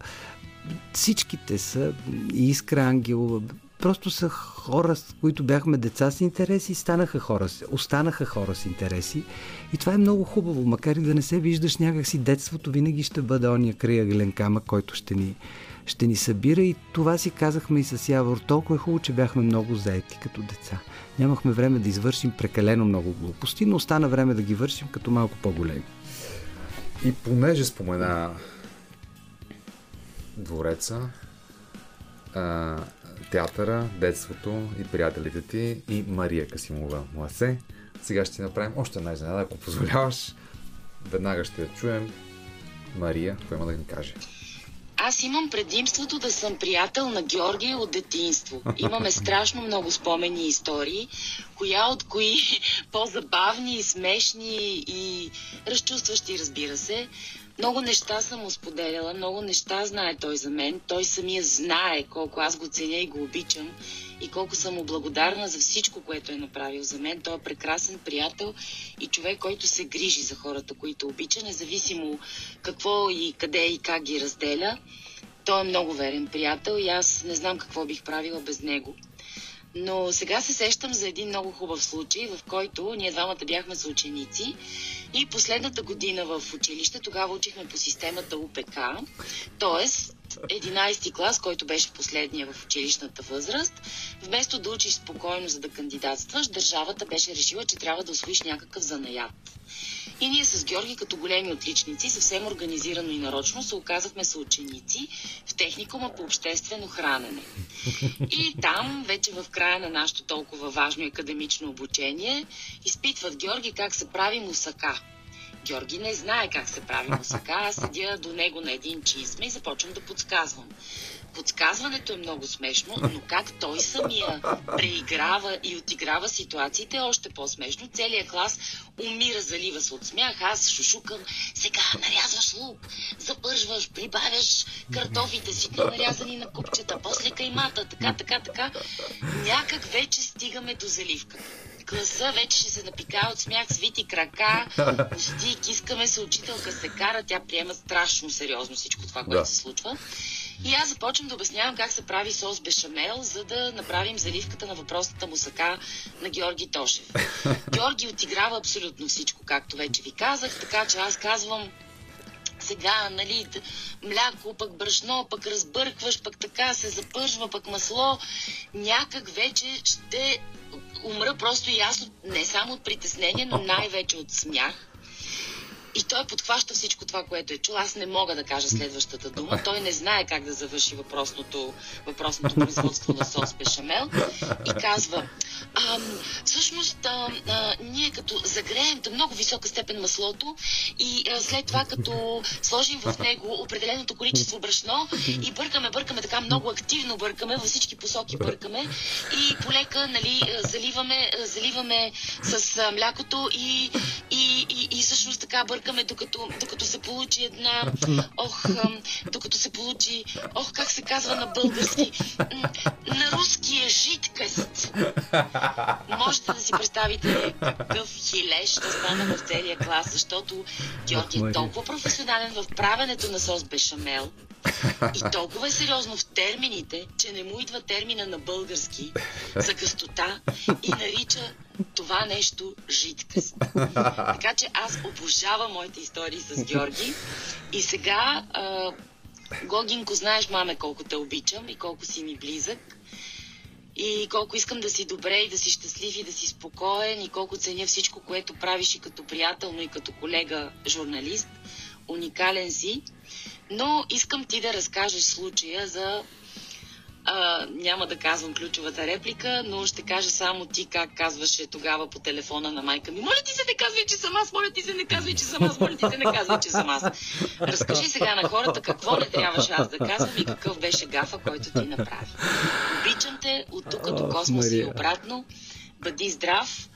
всичките са, и Искра Ангелова, просто са хора, с които бяхме деца с интереси, станаха хора, останаха хора с интереси. И това е много хубаво, макар и да не се виждаш някакси детството, винаги ще бъде ония крия камък, който ще ни, ще ни събира. И това си казахме и с Явор. Толкова е хубаво, че бяхме много заети като деца. Нямахме време да извършим прекалено много глупости, но остана време да ги вършим като малко по-големи. И понеже спомена двореца, а, театъра, детството и приятелите ти и Мария Касимова Муасе. Сега ще направим още една изненада, ако позволяваш. Веднага ще я чуем. Мария, какво има да ни каже? Аз имам предимството да съм приятел на Георгия от детинство. Имаме страшно много спомени и истории, коя от кои по-забавни смешни и разчувстващи, разбира се. Много неща съм му споделяла, много неща знае той за мен. Той самия знае колко аз го ценя и го обичам и колко съм му благодарна за всичко, което е направил за мен. Той е прекрасен приятел и човек, който се грижи за хората, които обича, независимо какво и къде и как ги разделя. Той е много верен приятел и аз не знам какво бих правила без него. Но сега се сещам за един много хубав случай, в който ние двамата бяхме съученици и последната година в училище, тогава учихме по системата УПК, т.е. 11 клас, който беше последния в училищната възраст, вместо да учиш спокойно за да кандидатстваш, държавата беше решила, че трябва да освоиш някакъв занаят. И ние с Георги, като големи отличници, съвсем организирано и нарочно се оказахме съученици в техникума по обществено хранене. И там, вече в края на нашето толкова важно академично обучение, изпитват Георги как се прави мусака. Георги не знае как се прави мусака, аз седя до него на един чизме и започвам да подсказвам. Подсказването е много смешно, но как той самия преиграва и отиграва ситуациите е още по-смешно. Целият клас умира, залива се от смях. Аз шушукам. Сега нарязваш лук, запържваш, прибавяш картофите си, нарязани на купчета, после каймата, така, така, така. Някак вече стигаме до заливка класа вече ще се напика от смях, свити крака, усти, кискаме се, учителка се кара, тя приема страшно сериозно всичко това, което да. се случва. И аз започвам да обяснявам как се прави сос бешамел, за да направим заливката на въпросната мусака на Георги Тошев. Георги отиграва абсолютно всичко, както вече ви казах, така че аз казвам сега, нали, мляко, пък брашно, пък разбъркваш, пък така се запържва, пък масло, някак вече ще умра просто и аз не само от притеснение, но най-вече от смях. И той подхваща всичко това, което е чул. Аз не мога да кажа следващата дума. Той не знае как да завърши въпросното, въпросното производство на сос бешамел. И казва, а, всъщност, а, а, ние като загреем до много висока степен маслото и а, след това като сложим в него определеното количество брашно и бъркаме, бъркаме така много активно бъркаме, във всички посоки бъркаме и полека нали, заливаме, заливаме с млякото и, и, и, и всъщност така бъркаме бъркаме, докато, докато се получи една... Ох, докато се получи... Ох, как се казва на български? На руски е жидкост. Можете да си представите какъв хилеш да стана в целия клас, защото Георги е толкова професионален в правенето на сос бешамел, и толкова е сериозно в термините, че не му идва термина на български за гъстота и нарича това нещо жидкост. Така че аз обожавам моите истории с Георги. И сега, а, Гогинко, знаеш, маме, колко те обичам и колко си ми близък. И колко искам да си добре и да си щастлив и да си спокоен и колко ценя всичко, което правиш и като приятел, но и като колега журналист. Уникален си. Но искам ти да разкажеш случая за а, няма да казвам ключовата реплика, но ще кажа само ти как казваше тогава по телефона на майка ми. Моля ти се, не казвай, че съм аз, моля ти се, не казвай, че съм аз, моля ти се, не казвай, че съм аз. Разкажи сега на хората какво не трябваше аз да казвам и какъв беше гафа, който ти направи. Обичам те от тук до космоса и обратно. Бъди здрав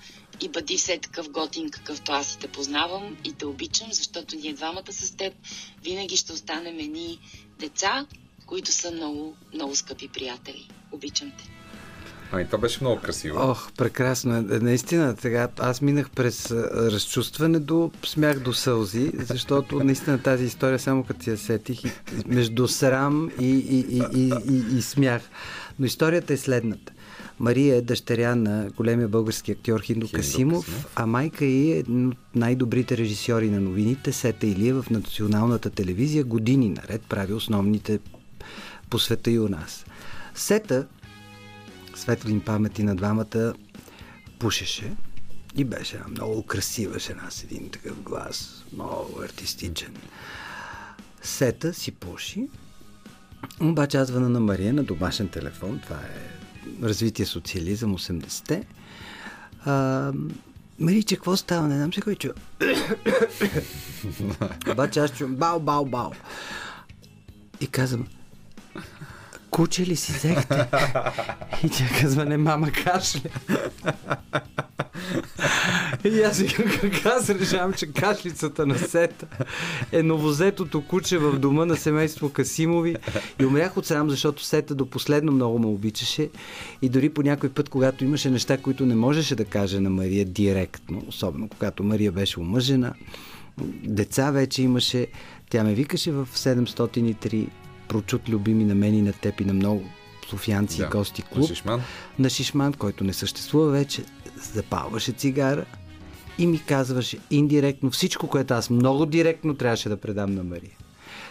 и бъди все такъв готин, какъвто аз и те познавам и те обичам, защото ние двамата с теб винаги ще останем едни деца, които са много, много скъпи приятели. Обичам те. Ами, това беше много красиво. Ох, прекрасно. Е, наистина, сега аз минах през разчувстване до смях до сълзи, защото наистина тази история само като я сетих между срам и, и, и, и, и, и смях. Но историята е следната. Мария е дъщеря на големия български актьор Хиндо Касимов, а майка е един от най-добрите режисьори на новините, Сета Илия в националната телевизия, години наред прави основните по света и у нас. Сета, светлин памети на двамата, пушеше и беше много красива жена с един такъв глас, много артистичен. Сета си пуши, обаче аз звъна на Мария на домашен телефон, това е развитие социализъм 80-те. А, Мариче, какво става? Не знам се кой чува. Обаче аз чувам бау, бау, бау. И казвам, куче ли си взехте? И тя казва, не, мама кашля. И аз викам, как аз решавам, че кашлицата на сета е новозетото куче в дома на семейство Касимови. И умрях от срам, защото сета до последно много ме обичаше. И дори по някой път, когато имаше неща, които не можеше да каже на Мария директно, особено когато Мария беше омъжена, деца вече имаше, тя ме викаше в 703 прочут любими на мен и на теб и на много Софианци Да, гости на клуб Шишман. на Шишман, който не съществува вече, запалваше цигара и ми казваше индиректно всичко, което аз много директно трябваше да предам на Мария.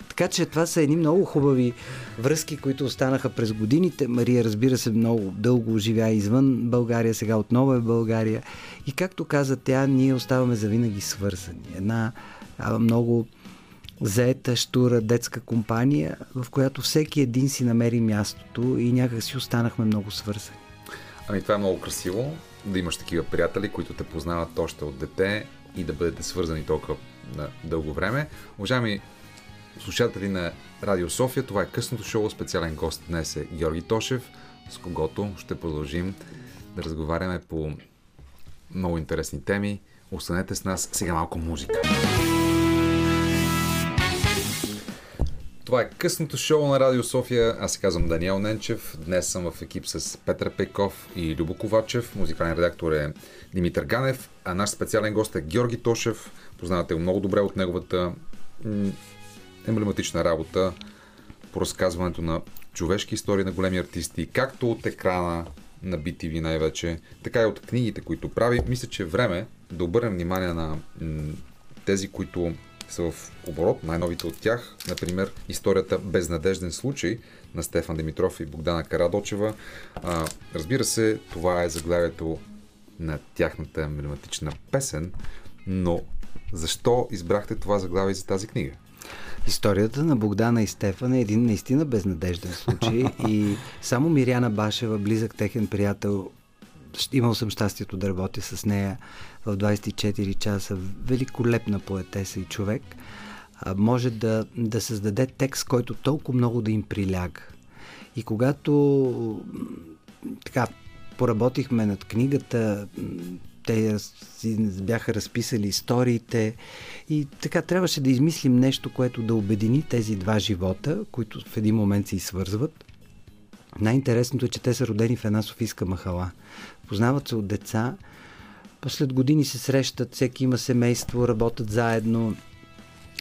Така че това са едни много хубави връзки, които останаха през годините. Мария, разбира се, много дълго живя извън България, сега отново е в България. И както каза тя, ние оставаме завинаги свързани. Една много заета, штура детска компания, в която всеки един си намери мястото и някак си останахме много свързани. Ами това е много красиво, да имаш такива приятели, които те познават още от дете и да бъдете свързани толкова на дълго време. Уважаеми слушатели на Радио София, това е късното шоу. Специален гост днес е Георги Тошев, с когото ще продължим да разговаряме по много интересни теми. Останете с нас. Сега малко музика. Това е късното шоу на Радио София. Аз се казвам Даниел Ненчев. Днес съм в екип с Петър Пейков и Любо Ковачев. Музикален редактор е Димитър Ганев, а наш специален гост е Георги Тошев. Познавате го много добре от неговата емблематична работа по разказването на човешки истории на големи артисти, както от екрана на BTV най-вече, така и от книгите, които прави. Мисля, че е време да обърнем внимание на тези, които са в оборот, най-новите от тях, например, историята Безнадежден случай на Стефан Димитров и Богдана Карадочева. А, разбира се, това е заглавието на тяхната емблематична песен, но защо избрахте това заглавие за тази книга? Историята на Богдана и Стефан е един наистина безнадежден случай и само Миряна Башева, близък техен приятел, имал съм щастието да работя с нея в 24 часа, великолепна поетеса и човек, а, може да, да създаде текст, който толкова много да им приляга. И когато така поработихме над книгата, те бяха разписали историите и така трябваше да измислим нещо, което да обедини тези два живота, които в един момент се свързват. Най-интересното е, че те са родени в една софийска махала. Познават се от деца, след години се срещат, всеки има семейство, работят заедно.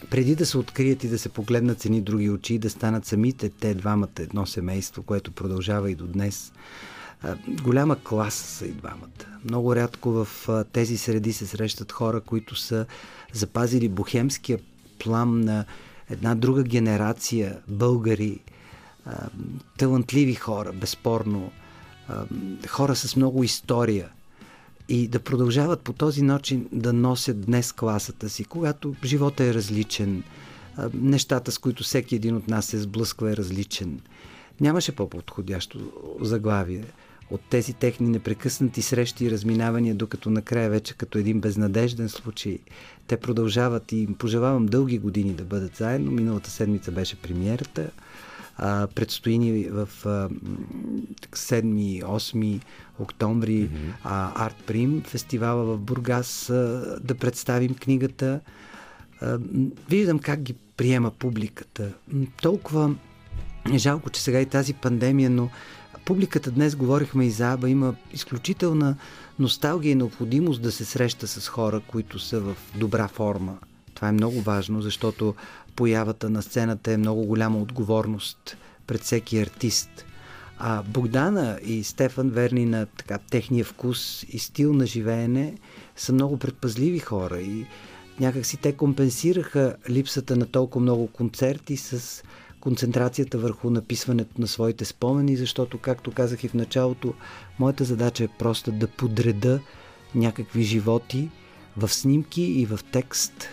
Преди да се открият и да се погледнат с едни други очи, да станат самите те двамата едно семейство, което продължава и до днес. Голяма класа са и двамата. Много рядко в тези среди се срещат хора, които са запазили бухемския плам на една друга генерация българи, талантливи хора, безспорно, хора с много история и да продължават по този начин да носят днес класата си, когато живота е различен, нещата, с които всеки един от нас се сблъсква е различен. Нямаше по-подходящо заглавие от тези техни непрекъснати срещи и разминавания, докато накрая вече като един безнадежден случай те продължават и им пожелавам дълги години да бъдат заедно. Миналата седмица беше премиерата. А, предстои ни в а, 7-8 октомври mm-hmm. а, Арт Прим, фестивала в Бургас, а, да представим книгата. А, виждам как ги приема публиката. Толкова е жалко, че сега и тази пандемия, но публиката днес, говорихме и за Аба, има изключителна носталгия и необходимост да се среща с хора, които са в добра форма. Това е много важно, защото появата на сцената е много голяма отговорност пред всеки артист. А Богдана и Стефан, верни на така, техния вкус и стил на живеене, са много предпазливи хора и някакси те компенсираха липсата на толкова много концерти с концентрацията върху написването на своите спомени, защото, както казах и в началото, моята задача е просто да подреда някакви животи в снимки и в текст,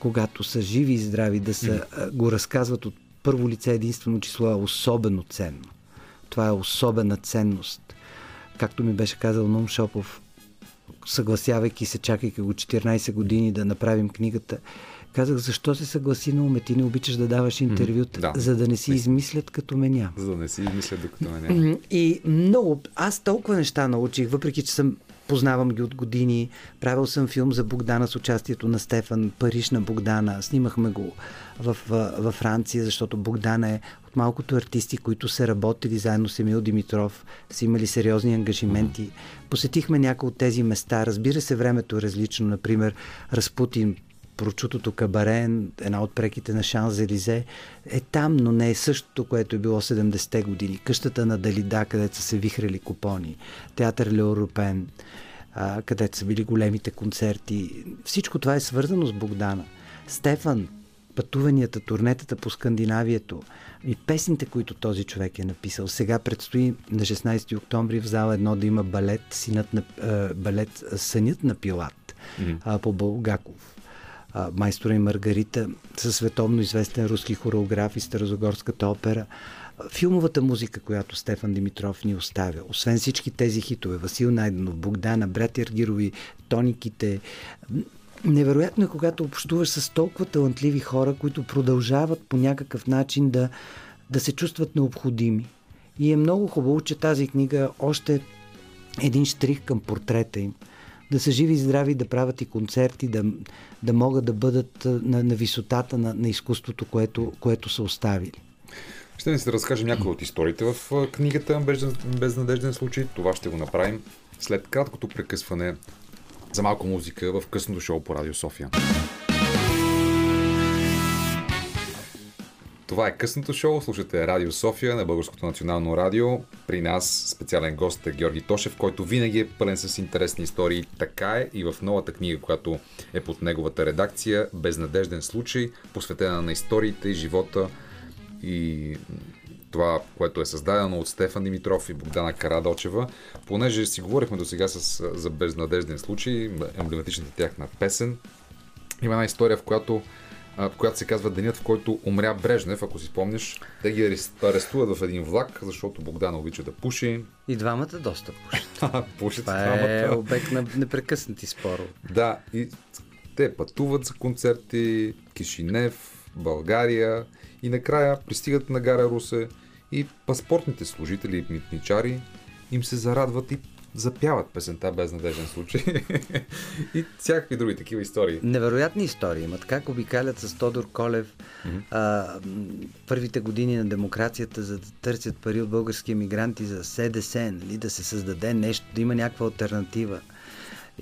когато са живи и здрави, да са, го разказват от първо лице единствено число е особено ценно. Това е особена ценност. Както ми беше казал Нум Шопов, съгласявайки се, чакайки го 14 години да направим книгата, казах, защо се съгласи на уме, ти не обичаш да даваш интервюта, да. за да не си измислят като меня. За да не си измислят докато ме няма. И много, аз толкова неща научих, въпреки че съм познавам ги от години. Правил съм филм за Богдана с участието на Стефан, Париж на Богдана. Снимахме го в, във Франция, защото Богдана е от малкото артисти, които са работили заедно с Емил Димитров, са имали сериозни ангажименти. Посетихме някои от тези места. Разбира се, времето е различно. Например, Разпутин прочутото кабаре, една от преките на Шан-Зелизе, е там, но не е същото, което е било 70-те години. Къщата на Далида, където са се вихрали купони, театър Леоропен, където са били големите концерти. Всичко това е свързано с Богдана. Стефан, пътуванията, турнетата по Скандинавието и песните, които този човек е написал. Сега предстои на 16 октомври в зала едно да има балет, синът на, балет Сънят на Пилат mm-hmm. по Майстора и Маргарита със световно известен руски хореограф и Старозагорската опера. Филмовата музика, която Стефан Димитров ни оставя, освен всички тези хитове, Васил Найденов, Богдана, брат Ергирови, тониките, Невероятно е, когато общуваш с толкова талантливи хора, които продължават по някакъв начин да, да се чувстват необходими. И е много хубаво, че тази книга още един штрих към портрета им. Да са живи и здрави, да правят и концерти, да, да могат да бъдат на, на висотата на, на изкуството, което, което са оставили. Ще ни се разкажем някои от историите в книгата Безнадежден случай. Това ще го направим след краткото прекъсване за малко музика в късното шоу по Радио София. Това е късното шоу. Слушате Радио София на Българското национално радио. При нас специален гост е Георги Тошев, който винаги е пълен с интересни истории. Така е и в новата книга, която е под неговата редакция Безнадежден случай, посветена на историите и живота и това, което е създадено от Стефан Димитров и Богдана Карадочева, понеже си говорихме до сега за безнадежден случай, емблематичната тяхна песен. Има една история, в която в която се казва денят, в който умря Брежнев, ако си спомняш. Те ги арестуват в един влак, защото Богдан обича да пуши. И двамата доста пушат. пушат Това е обект на непрекъснати спорове. Да, и те пътуват за концерти, Кишинев, България и накрая пристигат на гара Русе и паспортните служители и митничари им се зарадват и запяват песента Безнадежен случай и всякакви други такива истории. Невероятни истории имат. Как обикалят с Тодор Колев mm-hmm. а, първите години на демокрацията, за да търсят пари от български емигранти за СДС, нали, да се създаде нещо, да има някаква альтернатива.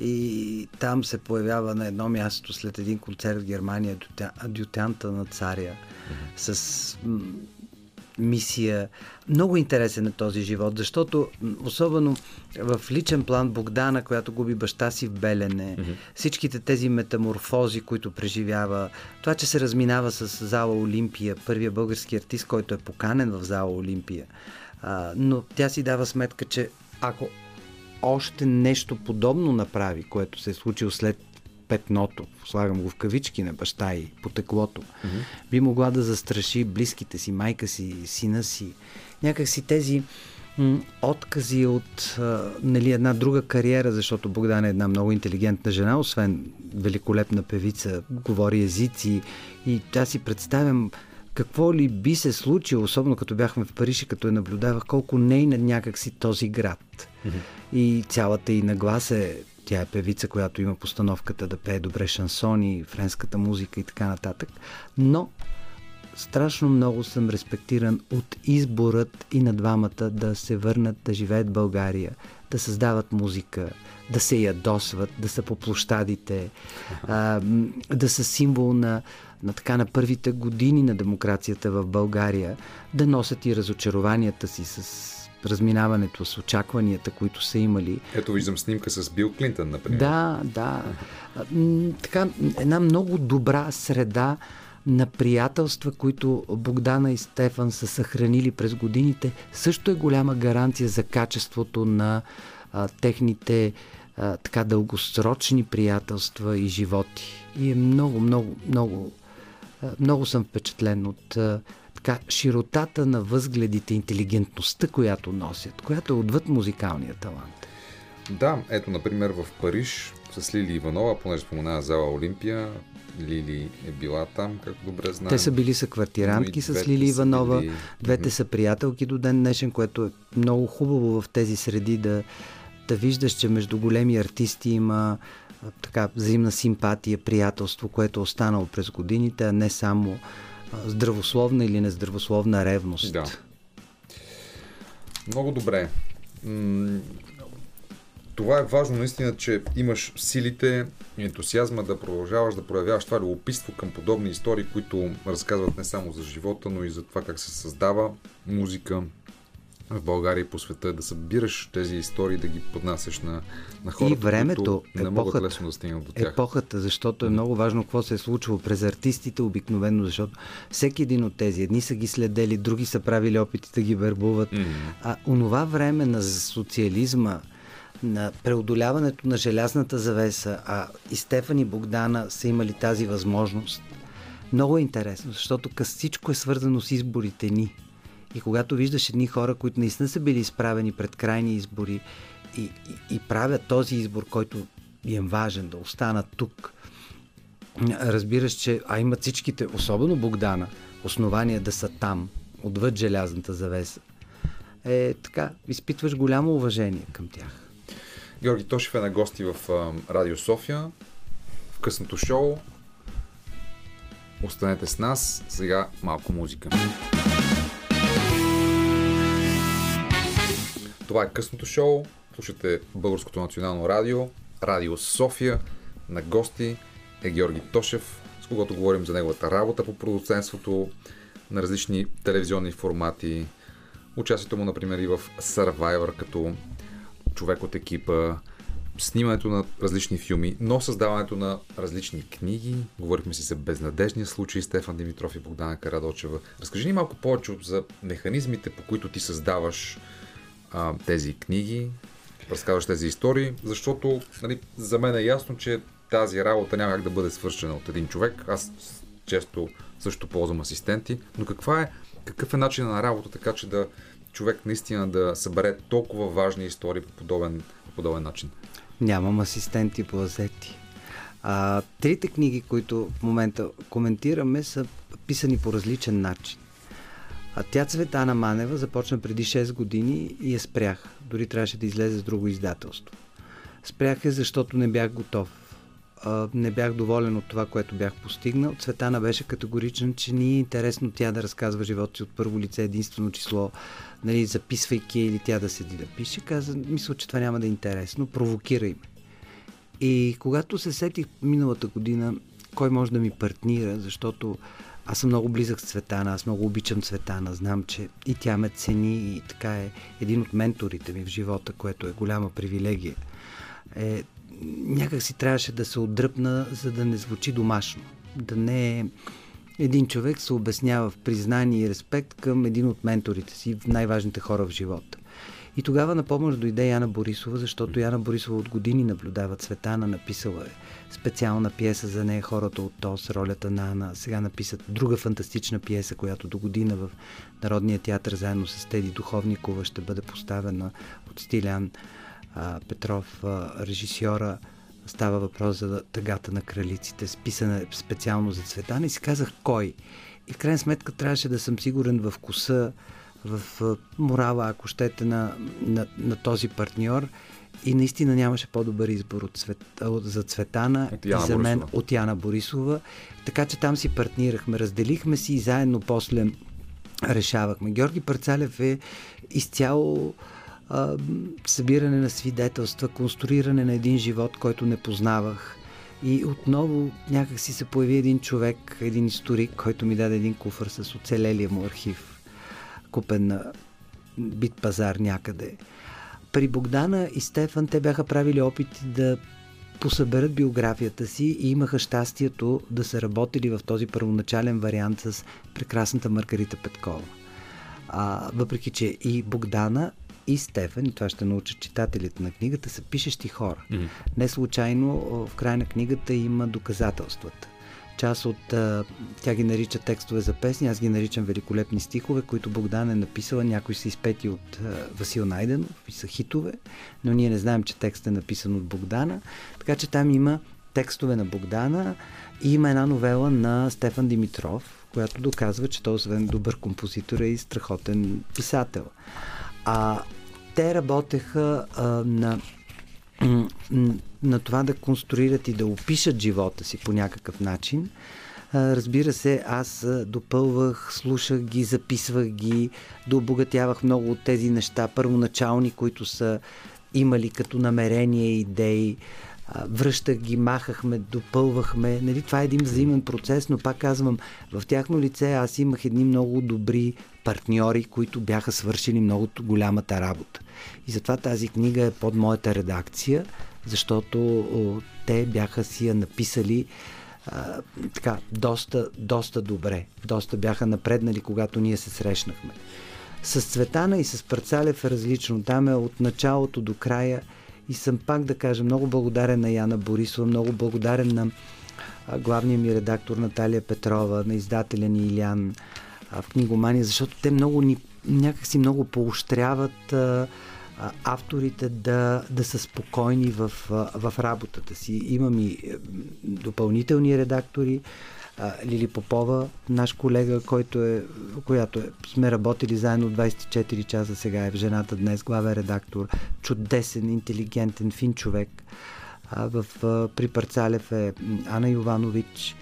И там се появява на едно място след един концерт в Германия адютанта на царя mm-hmm. с мисия. Много интересен е този живот, защото особено в личен план Богдана, която губи баща си в Белене, mm-hmm. всичките тези метаморфози, които преживява, това, че се разминава с зала Олимпия, първия български артист, който е поканен в зала Олимпия. А, но тя си дава сметка, че ако още нещо подобно направи, което се е случило след петното, слагам го в кавички на баща и потеклото, mm-hmm. би могла да застраши близките си, майка си, сина си. Някак си тези м- откази от а, нали, една друга кариера, защото Богдан е една много интелигентна жена, освен великолепна певица, говори езици и аз си представям какво ли би се случило, особено като бяхме в Париж и като я наблюдавах, колко нейна някакси този град. Mm-hmm. И цялата и нагласа е тя е певица, която има постановката да пее добре шансони, френската музика и така нататък. Но страшно много съм респектиран от изборът и на двамата да се върнат да живеят в България, да създават музика, да се ядосват, да са по площадите, а, да са символ на, на така на първите години на демокрацията в България, да носят и разочарованията си с разминаването с очакванията, които са имали. Ето виждам снимка с Бил Клинтън, например. Да, да. Така, една много добра среда на приятелства, които Богдана и Стефан са съхранили през годините, също е голяма гаранция за качеството на а, техните а, така дългосрочни приятелства и животи. И е много, много, много, много съм впечатлен от така, широтата на възгледите, интелигентността, която носят, която е отвъд музикалния талант. Да, ето, например, в Париж с Лили Иванова, понеже спомена зала Олимпия, Лили е била там, както добре знаем. Те са били съквартирантки с Лили Иванова. Били... Двете са приятелки до ден днешен, което е много хубаво в тези среди да, да виждаш, че между големи артисти има така взаимна симпатия, приятелство, което е останало през годините, а не само здравословна или нездравословна ревност. Да. Много добре. това е важно наистина, че имаш силите и ентусиазма да продължаваш да проявяваш това любопитство към подобни истории, които разказват не само за живота, но и за това как се създава музика, в България и по света, да събираш тези истории, да ги поднасяш на, на хората, и времето, които не епохата, могат лесно да стигнат до тях. Епохата, защото е много важно какво се е случило през артистите обикновено, защото всеки един от тези, едни са ги следели, други са правили опити да ги вербуват. Mm-hmm. А онова време на социализма, на преодоляването на желязната завеса, а и Стефани Богдана са имали тази възможност. Много е интересно, защото всичко е свързано с изборите ни. И когато виждаш едни хора, които наистина са били изправени пред крайни избори и, и, и правят този избор, който им е важен, да останат тук, разбираш, че а имат всичките, особено Богдана, основания да са там, отвъд желязната завеса. Е, така, изпитваш голямо уважение към тях. Георги Тошев е на гости в Радио София, в късното шоу. Останете с нас. Сега малко музика. Това е късното шоу. Слушате Българското национално радио, Радио София. На гости е Георги Тошев, с когото говорим за неговата работа по продуценството на различни телевизионни формати. Участието му, например, и в Survivor, като човек от екипа, снимането на различни филми, но създаването на различни книги. Говорихме си за безнадежния случай Стефан Димитров и Богдана Карадочева. Разкажи ни малко повече за механизмите, по които ти създаваш а, тези книги, разказваш тези истории, защото нали, за мен е ясно, че тази работа няма как да бъде свършена от един човек. Аз често също ползвам асистенти, но каква е, какъв е начин на работа, така че да човек наистина да събере толкова важни истории по подобен, по подобен начин? Нямам асистенти по азети. А, трите книги, които в момента коментираме, са писани по различен начин. А тя Цветана Манева започна преди 6 години и я спрях. Дори трябваше да излезе с друго издателство. Спрях я, защото не бях готов. А, не бях доволен от това, което бях постигнал. Цветана беше категоричен, че ни е интересно тя да разказва живота си от първо лице, единствено число, нали, записвайки или тя да седи да пише. Каза, мисля, че това няма да е интересно, провокирай ме. И когато се сетих миналата година, кой може да ми партнира, защото аз съм много близък с Цветана, аз много обичам Цветана, знам, че и тя ме цени и така е един от менторите ми в живота, което е голяма привилегия. Е, някак си трябваше да се отдръпна, за да не звучи домашно. Да не е един човек се обяснява в признание и респект към един от менторите си, най-важните хора в живота. И тогава на помощ дойде Яна Борисова, защото Яна Борисова от години наблюдава Цветана, написала е специална пиеса за нея, хората от ТОС, ролята на Ана. Сега написат друга фантастична пиеса, която до година в Народния театър заедно с Теди Духовникова ще бъде поставена от Стилян а, Петров, а, режисьора. Става въпрос за тъгата на кралиците, списана специално за Цветана и си казах кой. И в крайна сметка трябваше да съм сигурен в вкуса, в морала, ако щете, на, на, на този партньор. И наистина нямаше по-добър избор от цвет, за Цветана от и за мен Борисова. от Яна Борисова. Така че там си партнирахме, разделихме си и заедно после решавахме. Георги Парцалев е изцяло а, събиране на свидетелства, конструиране на един живот, който не познавах. И отново някак си се появи един човек, един историк, който ми даде един куфър с оцелелия му архив, купен на бит пазар някъде. При Богдана и Стефан те бяха правили опити да посъберат биографията си и имаха щастието да са работили в този първоначален вариант с прекрасната Маргарита Петкова. А, въпреки, че и Богдана и Стефан, и това ще научат читателите на книгата, са пишещи хора. Mm-hmm. Не случайно в края на книгата има доказателствата. Част от тя ги нарича текстове за песни, аз ги наричам великолепни стихове, които Богдан е написала. Някои са изпети от Васил Найденов и са хитове, но ние не знаем, че текстът е написан от Богдана. Така че там има текстове на Богдана и има една новела на Стефан Димитров, която доказва, че той освен добър композитор е и страхотен писател. А те работеха а, на на това да конструират и да опишат живота си по някакъв начин. Разбира се, аз допълвах, слушах ги, записвах ги, да обогатявах много от тези неща, първоначални, които са имали като намерение, идеи, връщах ги, махахме, допълвахме. Нали, това е един взаимен процес, но пак казвам, в тяхно лице аз имах едни много добри партньори, които бяха свършили много голямата работа. И затова тази книга е под моята редакция, защото о, те бяха си я написали а, така, доста, доста добре. Доста бяха напреднали, когато ние се срещнахме. С Цветана и с Парцалев е различно. Там е от началото до края и съм пак да кажа много благодарен на Яна Борисова, много благодарен на главния ми редактор Наталия Петрова, на издателя ни Илян в книгомания, защото те много ни, някакси много поощряват авторите да, да са спокойни в, в работата си. Имам и допълнителни редактори, Лили Попова, наш колега, който е, която е, сме работили заедно 24 часа сега е в жената днес, главен редактор, чудесен, интелигентен, фин човек. А, в, а, при Парцалев е Ана Йованович.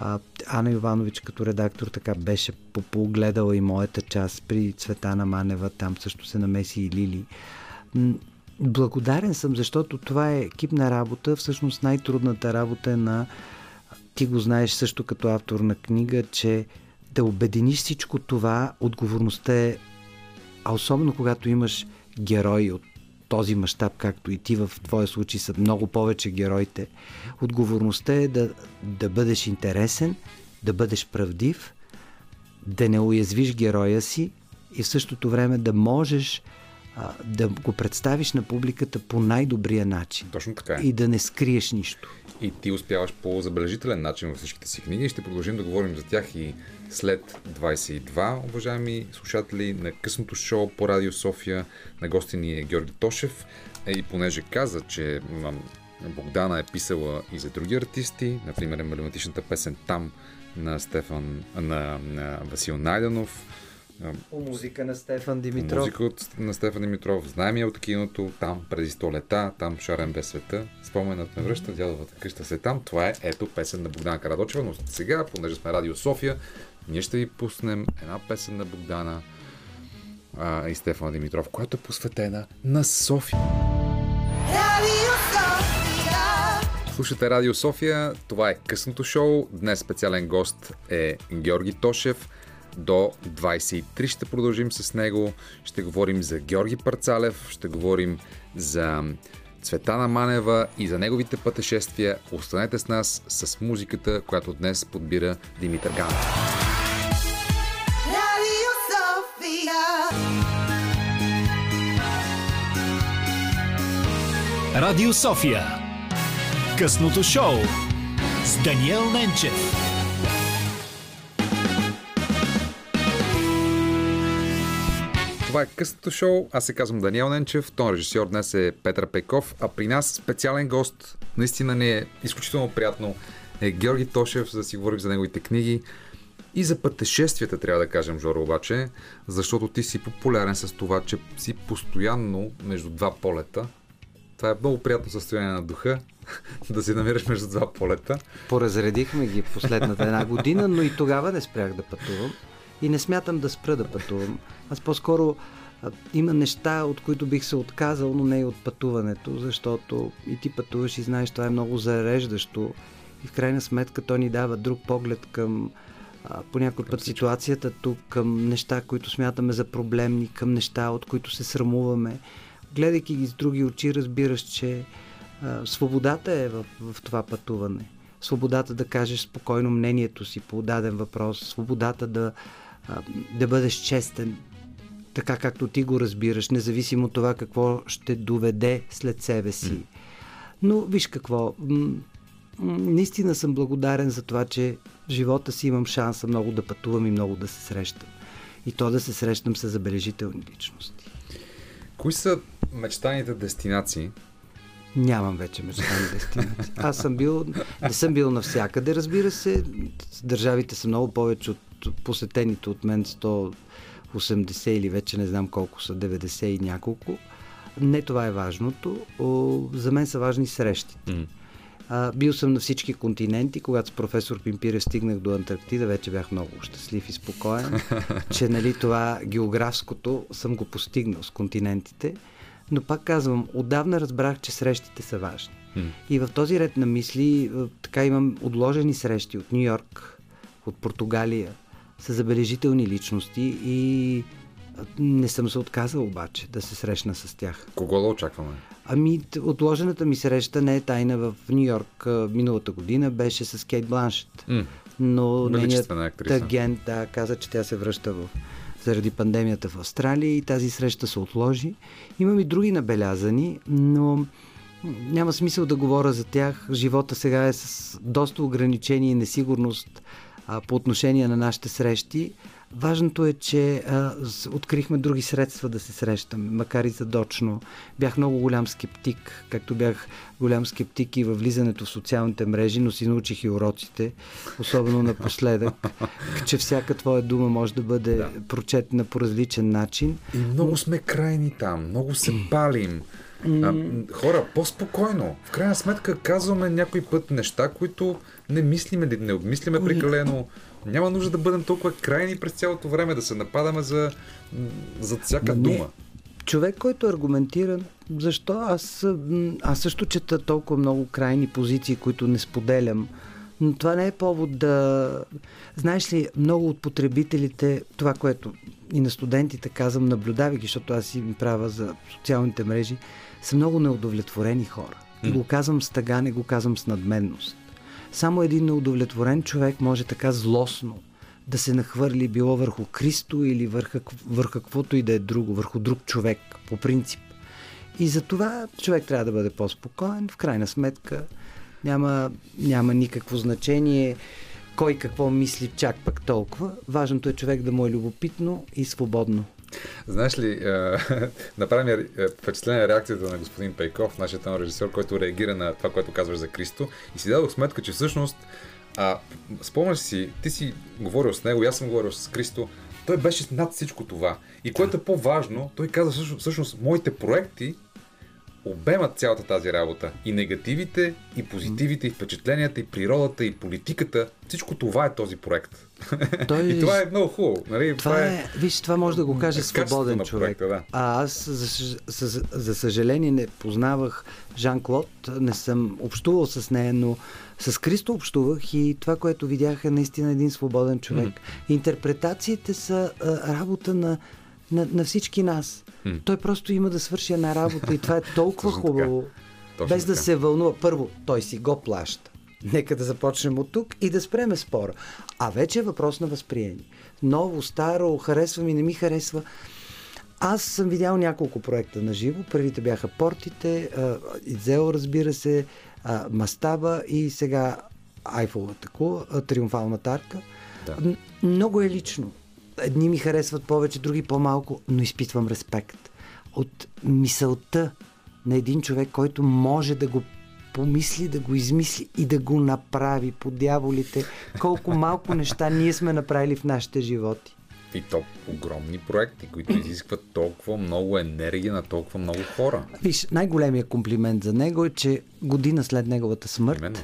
А, Ана Йованович като редактор така беше погледала и моята част при Цветана Манева, там също се намеси и Лили. Благодарен съм, защото това е екипна работа. Всъщност най-трудната работа е на ти го знаеш също като автор на книга, че да обединиш всичко това, отговорността е, а особено когато имаш герои от този мащаб, както и ти в твоя случай са много повече героите, отговорността е да, да бъдеш интересен, да бъдеш правдив, да не уязвиш героя си и в същото време да можеш а, да го представиш на публиката по най-добрия начин. Точно така е. И да не скриеш нищо. И ти успяваш по забележителен начин във всичките си книги. Ще продължим да говорим за тях и след 22, уважаеми слушатели, на късното шоу по Радио София. На гости ни е Георги Тошев. Е, и понеже каза, че Богдана е писала и за други артисти, например емблематичната песен Там на Стефан, на, на Васил Найденов, по музика на Стефан Димитров. Музика от, на Стефан Димитров. Знаем я от киното, там преди сто лета, там Шарен без света. Споменът ме връща, дядовата къща се там. Това е ето песен на Богдана Карадочева, но сега, понеже сме Радио София, ние ще ви пуснем една песен на Богдана а, и Стефан Димитров, която е посветена на София. Радио София! Слушате Радио София, това е късното шоу. Днес специален гост е Георги Тошев – до 23 ще продължим с него. Ще говорим за Георги Парцалев, ще говорим за Цветана Манева и за неговите пътешествия. Останете с нас с музиката, която днес подбира Димитър Ганов. Радио София. Късното шоу с Даниел Ненчев. Това е късното шоу. Аз се казвам Даниел Ненчев. Тон режисьор днес е Петър Пейков. А при нас специален гост, наистина не е изключително приятно, е Георги Тошев, за да си говорим за неговите книги. И за пътешествията трябва да кажем, Жоро, обаче, защото ти си популярен с това, че си постоянно между два полета. Това е много приятно състояние на духа, да си намираш между два полета. Поразредихме ги последната една година, но и тогава не спрях да пътувам и не смятам да спра да пътувам. Аз по-скоро а, има неща, от които бих се отказал, но не и от пътуването, защото и ти пътуваш и знаеш, това е много зареждащо и в крайна сметка то ни дава друг поглед към а, по някой път ситуацията тук, към неща, които смятаме за проблемни, към неща, от които се срамуваме. Гледайки ги с други очи, разбираш, че а, свободата е в, в това пътуване. Свободата да кажеш спокойно мнението си по даден въпрос, свободата да да бъдеш честен, така както ти го разбираш, независимо от това какво ще доведе след себе си. Но виж какво, наистина съм благодарен за това, че в живота си имам шанса много да пътувам и много да се срещам. И то да се срещам с забележителни личности. Кои са мечтаните дестинации? Нямам вече мечтани дестинации. Аз съм бил, не съм бил навсякъде, разбира се. Държавите са много повече от посетените от мен 180 или вече не знам колко са, 90 и няколко. Не това е важното. За мен са важни срещите. Mm. А, бил съм на всички континенти. Когато с професор Пимпире стигнах до Антарктида, вече бях много щастлив и спокоен, че нали, това географското съм го постигнал с континентите. Но пак казвам, отдавна разбрах, че срещите са важни. И в този ред на мисли, е, така имам отложени срещи от Нью Йорк, от Португалия, са забележителни личности и е, не съм се отказал обаче да се срещна с тях. Кого да очакваме? Ами, отложената ми среща не е тайна в Нью Йорк миналата година, беше с Кейт Бланшет. М. Но нейният актриса. агент да, каза, че тя се връща в, заради пандемията в Австралия и тази среща се отложи. Имам и други набелязани, но няма смисъл да говоря за тях. Живота сега е с доста ограничение и несигурност а, по отношение на нашите срещи. Важното е, че а, открихме други средства да се срещаме, макар и задочно. Бях много голям скептик, както бях голям скептик и във влизането в социалните мрежи, но си научих и уроците, особено напоследък, че всяка твоя дума може да бъде да. прочетена по различен начин. И много сме крайни там, много се палим. А, хора, по-спокойно. В крайна сметка казваме някой път неща, които не мислиме, не обмислиме прекалено. Няма нужда да бъдем толкова крайни през цялото време, да се нападаме за, за всяка Не. дума. Човек, който е аргументиран, защо? Аз, аз също чета толкова много крайни позиции, които не споделям. Но това не е повод да... Знаеш ли, много от потребителите, това, което и на студентите казвам, наблюдавайки, защото аз им правя за социалните мрежи, са много неудовлетворени хора. И го казвам с тъга, не го казвам с надменност. Само един неудовлетворен човек може така злостно да се нахвърли било върху Кристо или върху, върху каквото и да е друго, върху друг човек, по принцип. И за това човек трябва да бъде по-спокоен. В крайна сметка няма, няма никакво значение кой какво мисли чак пък толкова. Важното е човек да му е любопитно и свободно. Знаеш ли, направи ми е, впечатление реакцията на господин Пейков, нашия тон режисьор, който реагира на това, което казваш за Кристо. И си дадох сметка, че всъщност, а, спомняш си, ти си говорил с него, аз съм говорил с Кристо, той беше над всичко това. И което е по-важно, той каза всъщност, всъщност моите проекти обемат цялата тази работа. И негативите, и позитивите, и впечатленията, и природата, и политиката. Всичко това е този проект. Той- и това е много хубаво. Нали? Това е, виж, това може да го каже качеството свободен на човек. проекта, да. А аз, за, за, за съжаление, не познавах Жан-Клод, не съм общувал с нея, но с Кристо общувах и това, което видях е наистина един свободен човек. Интерпретациите са а, работа на, на, на всички нас. Той просто има да свърши една работа и това е толкова Точно хубаво. Точно без да така. се вълнува. Първо, той си го плаща. Нека да започнем от тук и да спреме спора. А вече е въпрос на възприемане. Ново, старо, харесва ми, не ми харесва. Аз съм видял няколко проекта на живо. Първите бяха Портите, а, Изео, разбира се, Мастаба и сега Айфолата кула, Триумфалната арка. Да. Много е лично. Едни ми харесват повече, други по-малко, но изпитвам респект. От мисълта на един човек, който може да го помисли, да го измисли и да го направи по дяволите. Колко малко неща ние сме направили в нашите животи. И то огромни проекти, които изискват толкова много енергия на толкова много хора. Виж, най-големия комплимент за него е, че година след неговата смърт, Именно.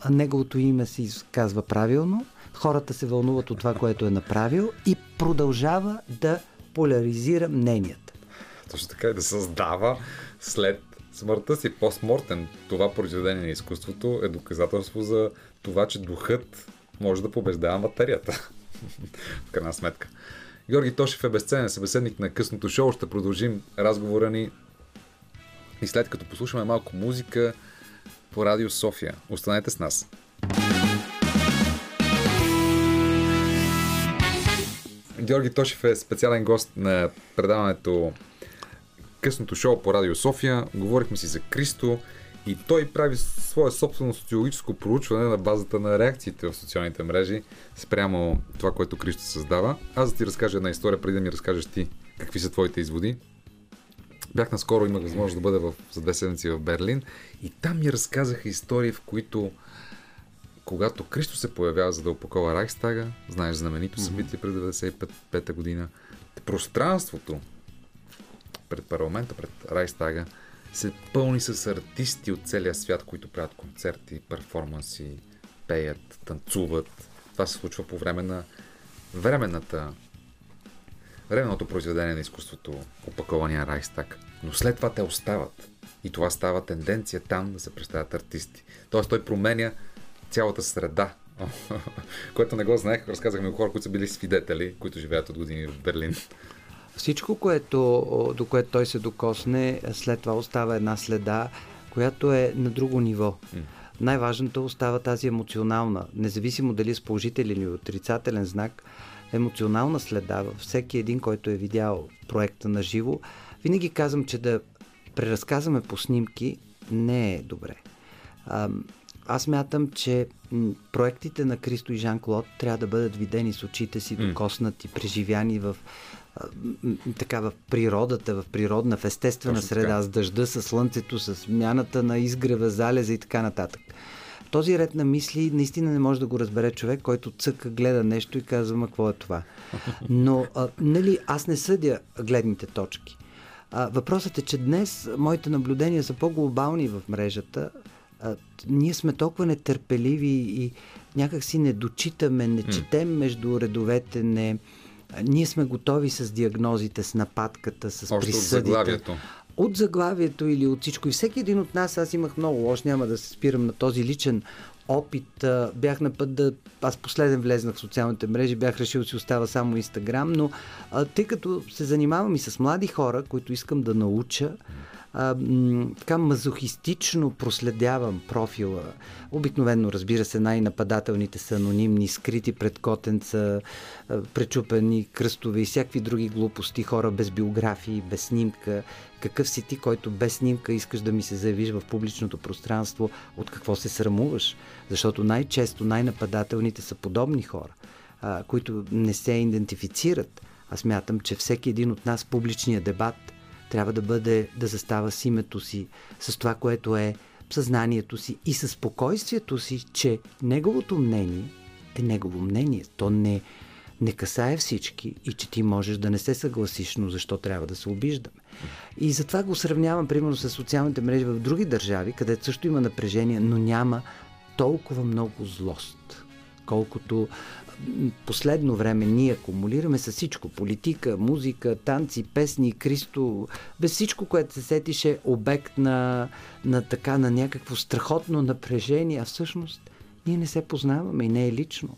а неговото име се изказва правилно, хората се вълнуват от това, което е направил и продължава да поляризира мненията. Точно така и да създава след смъртта си постмортен. Това произведение на изкуството е доказателство за това, че духът може да побеждава материята. В крайна сметка. Георги Тошев е безценен събеседник на късното шоу. Ще продължим разговора ни и след като послушаме малко музика по Радио София. Останете с нас. Георги Тошев е специален гост на предаването късното шоу по Радио София. Говорихме си за Кристо и той прави свое собствено социологическо проучване на базата на реакциите в социалните мрежи спрямо това, което Кристо създава. Аз да ти разкажа една история, преди да ми разкажеш ти какви са твоите изводи. Бях наскоро, имах възможност да бъда в, за две седмици в Берлин и там ми разказаха истории, в които когато Кристо се появява за да опакова Райхстага, знаеш знаменито събитие през 95-та година, пространството пред парламента, пред Райстага, се пълни с артисти от целия свят, които правят концерти, перформанси, пеят, танцуват. Това се случва по време на временната временното произведение на изкуството, опакования Райстак. Но след това те остават. И това става тенденция там да се представят артисти. Тоест той променя цялата среда, което не го знаех, разказахме хора, които са били свидетели, които живеят от години в Берлин. Всичко, което, до което той се докосне, след това остава една следа, която е на друго ниво. Mm. Най-важното остава тази емоционална, независимо дали е с положителен или отрицателен знак, емоционална следа във всеки един, който е видял проекта на живо. Винаги казвам, че да преразказваме по снимки не е добре. Аз мятам, че проектите на Кристо и Жан-Клод трябва да бъдат видени с очите си, докоснати, преживяни в така в природата, в природна, в естествена Точно среда, така. с дъжда, с слънцето, с мяната на изгрева, залеза и така нататък. Този ред на мисли наистина не може да го разбере човек, който цъка, гледа нещо и казва, ма какво е това? Но, а, нали, аз не съдя гледните точки. А, въпросът е, че днес моите наблюдения са по-глобални в мрежата. А, ние сме толкова нетърпеливи и някак си не дочитаме, не четем между редовете, не... Ние сме готови с диагнозите, с нападката, с Още присъдите. От заглавието. От заглавието или от всичко. И всеки един от нас, аз имах много лош, няма да се спирам на този личен опит. Бях на път да... Аз последен влезнах в социалните мрежи, бях решил да си остава само Инстаграм, но а, тъй като се занимавам и с млади хора, които искам да науча, а, така мазохистично проследявам профила. Обикновено, разбира се, най-нападателните са анонимни, скрити пред котенца, пречупени кръстове и всякакви други глупости, хора без биографии, без снимка. Какъв си ти, който без снимка искаш да ми се заявиш в публичното пространство, от какво се срамуваш? Защото най-често най-нападателните са подобни хора, а, които не се идентифицират. Аз мятам, че всеки един от нас публичния дебат – трябва да бъде, да застава с името си, с това, което е съзнанието си и със спокойствието си, че неговото мнение е негово мнение. То не, не касае всички и че ти можеш да не се съгласиш, но защо трябва да се обиждаме. И затова го сравнявам, примерно, с социалните мрежи в други държави, където също има напрежение, но няма толкова много злост, колкото последно време ние акумулираме с всичко. Политика, музика, танци, песни, Кристо. Без всичко, което се сетише обект на, на така, на някакво страхотно напрежение, а всъщност ние не се познаваме и не е лично.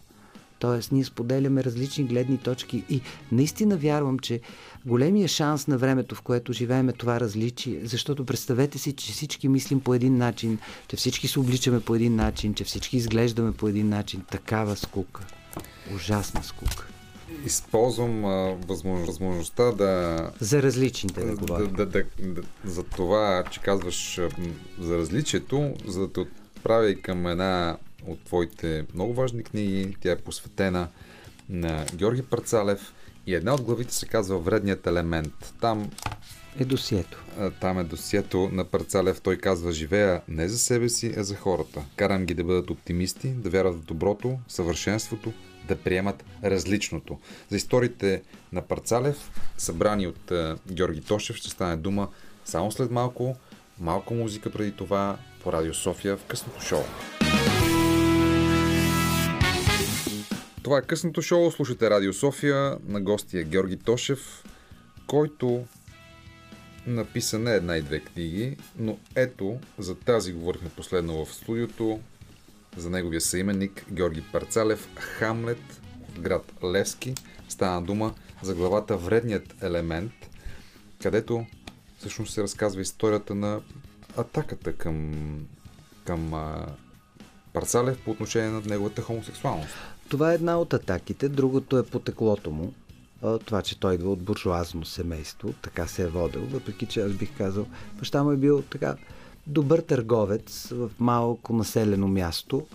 Тоест, ние споделяме различни гледни точки и наистина вярвам, че големия шанс на времето, в което живеем е това различие, защото представете си, че всички мислим по един начин, че всички се обличаме по един начин, че всички изглеждаме по един начин. Такава скука. Ужасна скука. Използвам а, възможно, възможността да... За различните да, да, да, да, да За това, че казваш а, за различието, за да те отправя и към една от твоите много важни книги. Тя е посветена на Георги Парцалев и една от главите се казва Вредният елемент. Там е досието. Там е досието на Парцалев. Той казва, живея не за себе си, а за хората. Карам ги да бъдат оптимисти, да вярват в доброто, съвършенството, да приемат различното. За историите на Парцалев, събрани от uh, Георги Тошев, ще стане дума само след малко. Малко музика преди това по Радио София в късното шоу. Това е късното шоу. Слушате Радио София. На гостия е Георги Тошев, който написа не една и две книги, но ето, за тази говорихме последно в студиото, за неговия съименник Георги Парцалев, Хамлет град Левски. Стана дума за главата Вредният елемент, където всъщност се разказва историята на атаката към, към а, Парцалев по отношение на неговата хомосексуалност. Това е една от атаките, другото е потеклото му това, че той идва от буржуазно семейство, така се е водил, въпреки че аз бих казал, баща му е бил така добър търговец в малко населено място.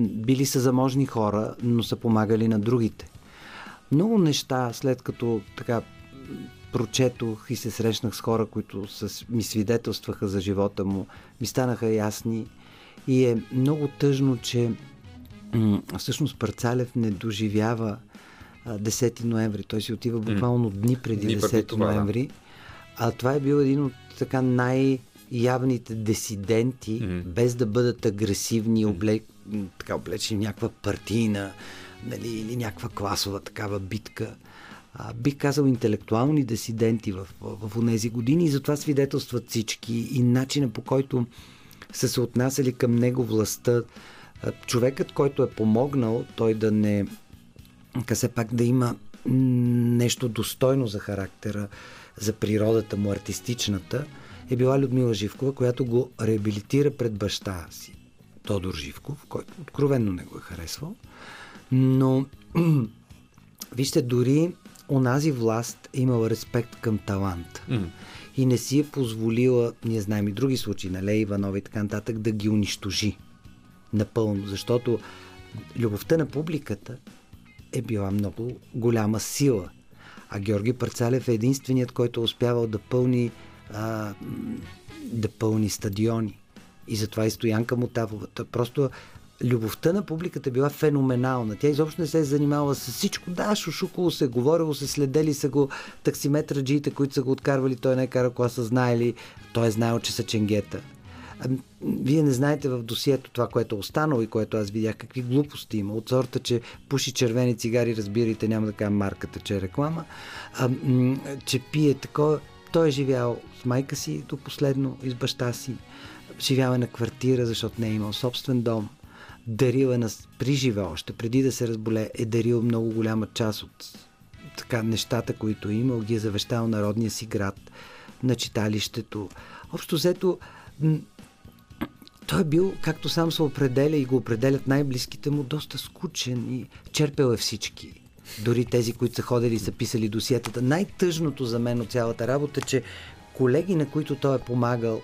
Били са заможни хора, но са помагали на другите. Много неща, след като така прочетох и се срещнах с хора, които с, ми свидетелстваха за живота му, ми станаха ясни. И е много тъжно, че всъщност Парцалев не доживява 10 ноември. Той си отива буквално дни преди дни 10 това, ноември. А това е бил един от така най- явните дисиденти, mm-hmm. без да бъдат агресивни, облек, така облечени някаква партийна нали, или някаква класова такава битка. а, бих казал, интелектуални дисиденти в, в, в тези години и затова свидетелстват всички и начина по който са се отнасяли към него властта. Човекът, който е помогнал той да не все пак да има нещо достойно за характера, за природата му, артистичната, е била Людмила Живкова, която го реабилитира пред баща си, Тодор Живков, който откровенно не го е харесвал. Но, вижте, дори онази власт е имала респект към талант. Mm. И не си е позволила, ние знаем и други случаи, на Лей Иванова и така нататък, да ги унищожи напълно, защото любовта на публиката е била много голяма сила. А Георги Парцалев е единственият, който е успявал да пълни, а, да пълни стадиони. И затова и Стоянка Мотавова. Просто любовта на публиката била феноменална. Тя изобщо не се е занимавала с всичко. Да, шушукало се, говорило се, следели са го таксиметраджиите, които са го откарвали, той не е карал кола са знаели, той е знаел, че са ченгета. Вие не знаете в досието това, което е останало и което аз видях, какви глупости има. От сорта, че пуши червени цигари, разбирайте, няма да кажа марката, че е реклама, а, че пие такова. Той е живял с майка си до последно и с баща си. Живял е на квартира, защото не е имал собствен дом дарил е на, при живе още, преди да се разболе, е дарил много голяма част от така, нещата, които е имал, ги е завещал народния си град, на читалището. Общо взето, той е бил, както сам се определя и го определят най-близките му, доста скучен и черпел е всички. Дори тези, които са ходили и са писали досиетата. Най-тъжното за мен от цялата работа, че колеги, на които той е помагал,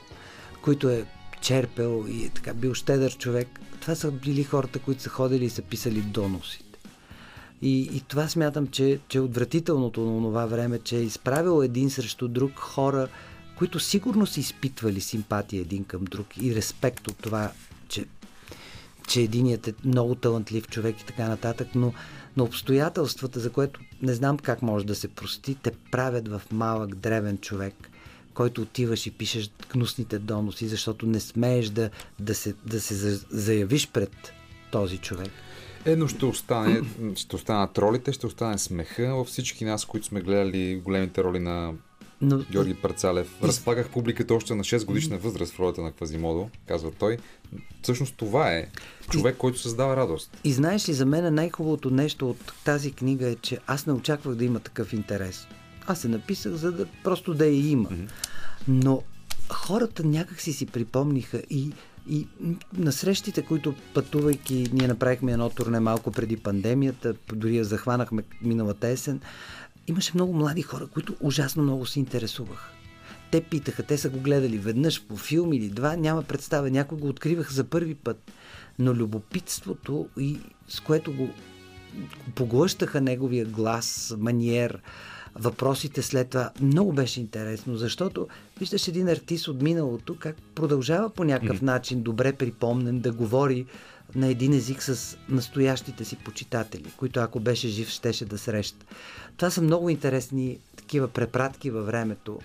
които е черпел и е така бил щедър човек, това са били хората, които са ходили и са писали доносите. И, и това смятам, че, че отвратителното на това време, че е изправил един срещу друг хора, които сигурно са изпитвали симпатия един към друг и респект от това, че, че единият е много талантлив човек и така нататък, но, но обстоятелствата, за което не знам как може да се прости, те правят в малък древен човек – който отиваш и пишеш гнусните доноси, защото не смееш да, да, се, да се заявиш пред този човек. Е, но ще остане, ще останат ролите, ще остане смеха във всички нас, които сме гледали големите роли на но... Георги Парцалев. Разпагах публиката още на 6 годишна възраст в ролята на Квазимодо, казва той. Всъщност това е човек, и... който създава радост. И знаеш ли, за мен най-хубавото нещо от тази книга е, че аз не очаквах да има такъв интерес. Аз се написах, за да просто да я има. Mm-hmm. Но хората някак си си припомниха и, и на срещите, които пътувайки, ние направихме едно турне малко преди пандемията, дори я захванахме миналата есен, имаше много млади хора, които ужасно много се интересуваха. Те питаха, те са го гледали веднъж по филм или два, няма представа, някой го откриваха за първи път. Но любопитството, и с което го поглъщаха неговия глас, маниер, въпросите след това. Много беше интересно, защото виждаш един артист от миналото как продължава по някакъв начин, добре припомнен, да говори на един език с настоящите си почитатели, които ако беше жив, щеше да среща. Това са много интересни такива препратки във времето.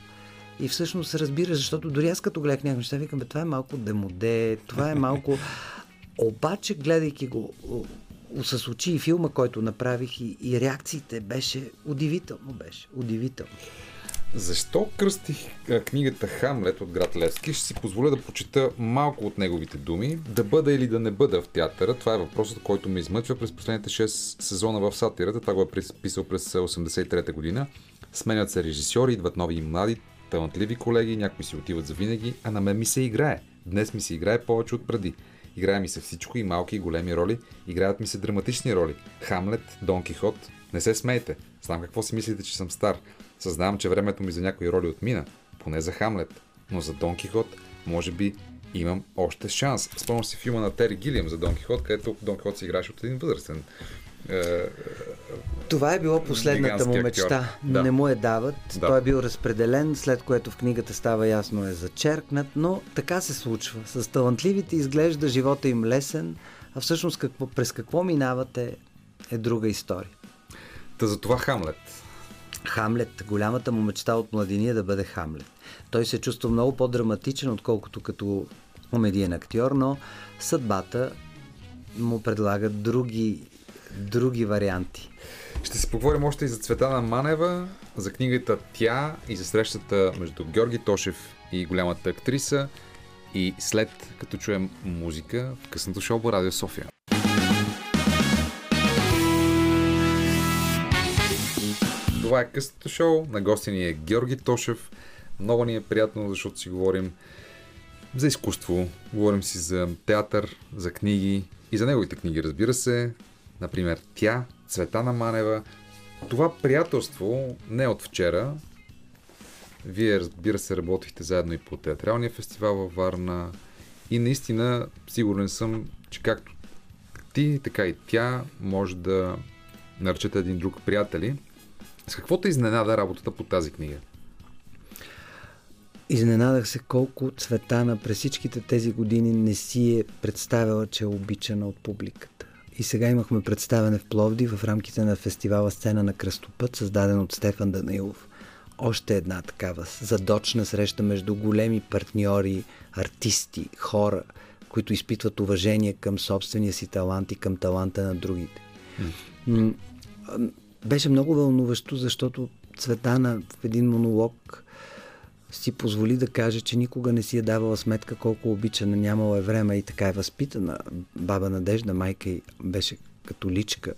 И всъщност разбира, защото дори аз като гледах някакви неща, викам, бе, това е малко демоде, това е малко... Обаче, гледайки го с очи и филма, който направих и, и реакциите беше удивително, беше удивително. Защо кръстих книгата Хамлет от град Левски? Ще си позволя да почита малко от неговите думи. Да бъда или да не бъда в театъра, това е въпросът, който ме измъчва през последните 6 сезона в сатирата. Това го е писал през 83-та година. Сменят се режисьори, идват нови и млади, талантливи колеги, някои си отиват за винаги, а на мен ми се играе. Днес ми се играе повече от преди. Играе ми се всичко и малки и големи роли. Играят ми се драматични роли. Хамлет, Дон Кихот. Не се смейте. Знам какво си мислите, че съм стар. Съзнавам, че времето ми за някои роли отмина. Поне за Хамлет. Но за Дон Кихот, може би, имам още шанс. Спомням си филма на Тери Гилиам за Дон Кихот, където Дон Кихот се играше от един възрастен е, това е било последната му мечта. Да. Не му е дават. Да. Той е бил разпределен, след което в книгата става ясно е зачеркнат, но така се случва. С талантливите изглежда живота им лесен, а всъщност какво, през какво минават е, е друга история. Та за това Хамлет. Хамлет, голямата му мечта от младини е да бъде Хамлет. Той се чувства много по-драматичен, отколкото като комедиен актьор, но съдбата му предлага други други варианти. Ще си поговорим още и за Цветана Манева, за книгата Тя и за срещата между Георги Тошев и голямата актриса. И след като чуем музика в късното шоу по Радио София. Това е късното шоу. На гости ни е Георги Тошев. Много ни е приятно, защото си говорим за изкуство, говорим си за театър, за книги и за неговите книги, разбира се. Например, Тя, Цветана Манева. Това приятелство не е от вчера. Вие, разбира се, работихте заедно и по театралния фестивал във Варна. И наистина, сигурен съм, че както ти, така и тя може да наречете един друг приятели. С какво те изненада работата по тази книга? Изненадах се колко Цветана през всичките тези години не си е представила, че е обичана от публиката. И сега имахме представяне в Пловди в рамките на фестивала Сцена на кръстопът, създаден от Стефан Данилов. Още една такава задочна среща между големи партньори, артисти, хора, които изпитват уважение към собствения си талант и към таланта на другите. Mm. Беше много вълнуващо, защото Цветана в един монолог си позволи да каже, че никога не си е давала сметка колко обичана, нямала е време и така е възпитана. Баба Надежда, майка й беше католичка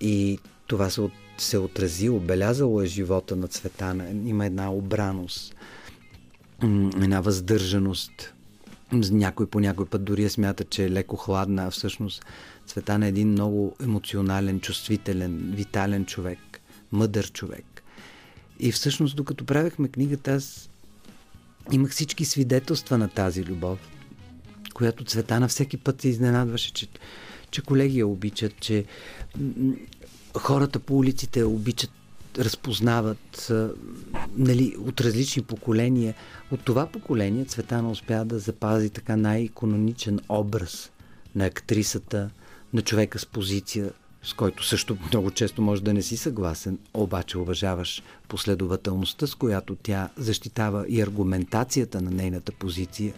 и това се, от, се отрази, обелязало е живота на Цветана. Има една обраност, една въздържаност. Някой по някой път дори смята, че е леко хладна, а всъщност Цветана е един много емоционален, чувствителен, витален човек, мъдър човек. И всъщност, докато правехме книгата, аз имах всички свидетелства на тази любов, която Цветана всеки път се изненадваше, че, че колеги я обичат, че хората по улиците обичат, разпознават нали, от различни поколения. От това поколение Цветана успя да запази така най-икононичен образ на актрисата, на човека с позиция, с който също много често може да не си съгласен, обаче уважаваш последователността, с която тя защитава и аргументацията на нейната позиция.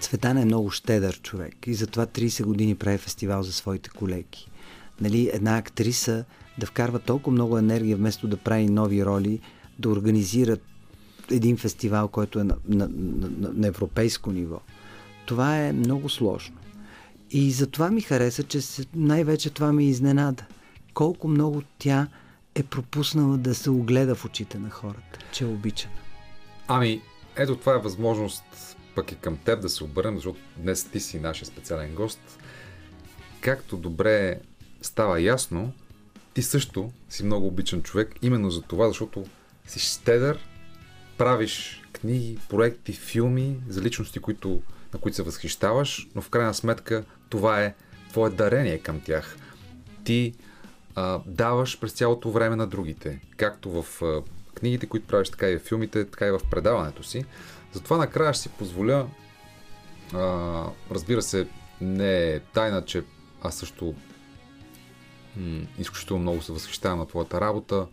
Цветана е много щедър човек и затова 30 години прави фестивал за своите колеги. Нали, една актриса да вкарва толкова много енергия, вместо да прави нови роли, да организира един фестивал, който е на, на, на, на европейско ниво. Това е много сложно. И затова ми хареса, че най-вече това ми изненада. Колко много тя е пропуснала да се огледа в очите на хората, че е обичана. Ами, ето това е възможност пък и към теб да се обърнем, защото днес ти си нашия специален гост. Както добре става ясно, ти също си много обичан човек, именно за това, защото си щедър, правиш книги, проекти, филми за личности, които, на които се възхищаваш, но в крайна сметка това е твое дарение към тях. Ти а, даваш през цялото време на другите, както в а, книгите, които правиш, така и в филмите, така и в предаването си. Затова накрая ще си позволя, а, разбира се, не е тайна, че аз също м- изключително много се възхищавам на твоята работа.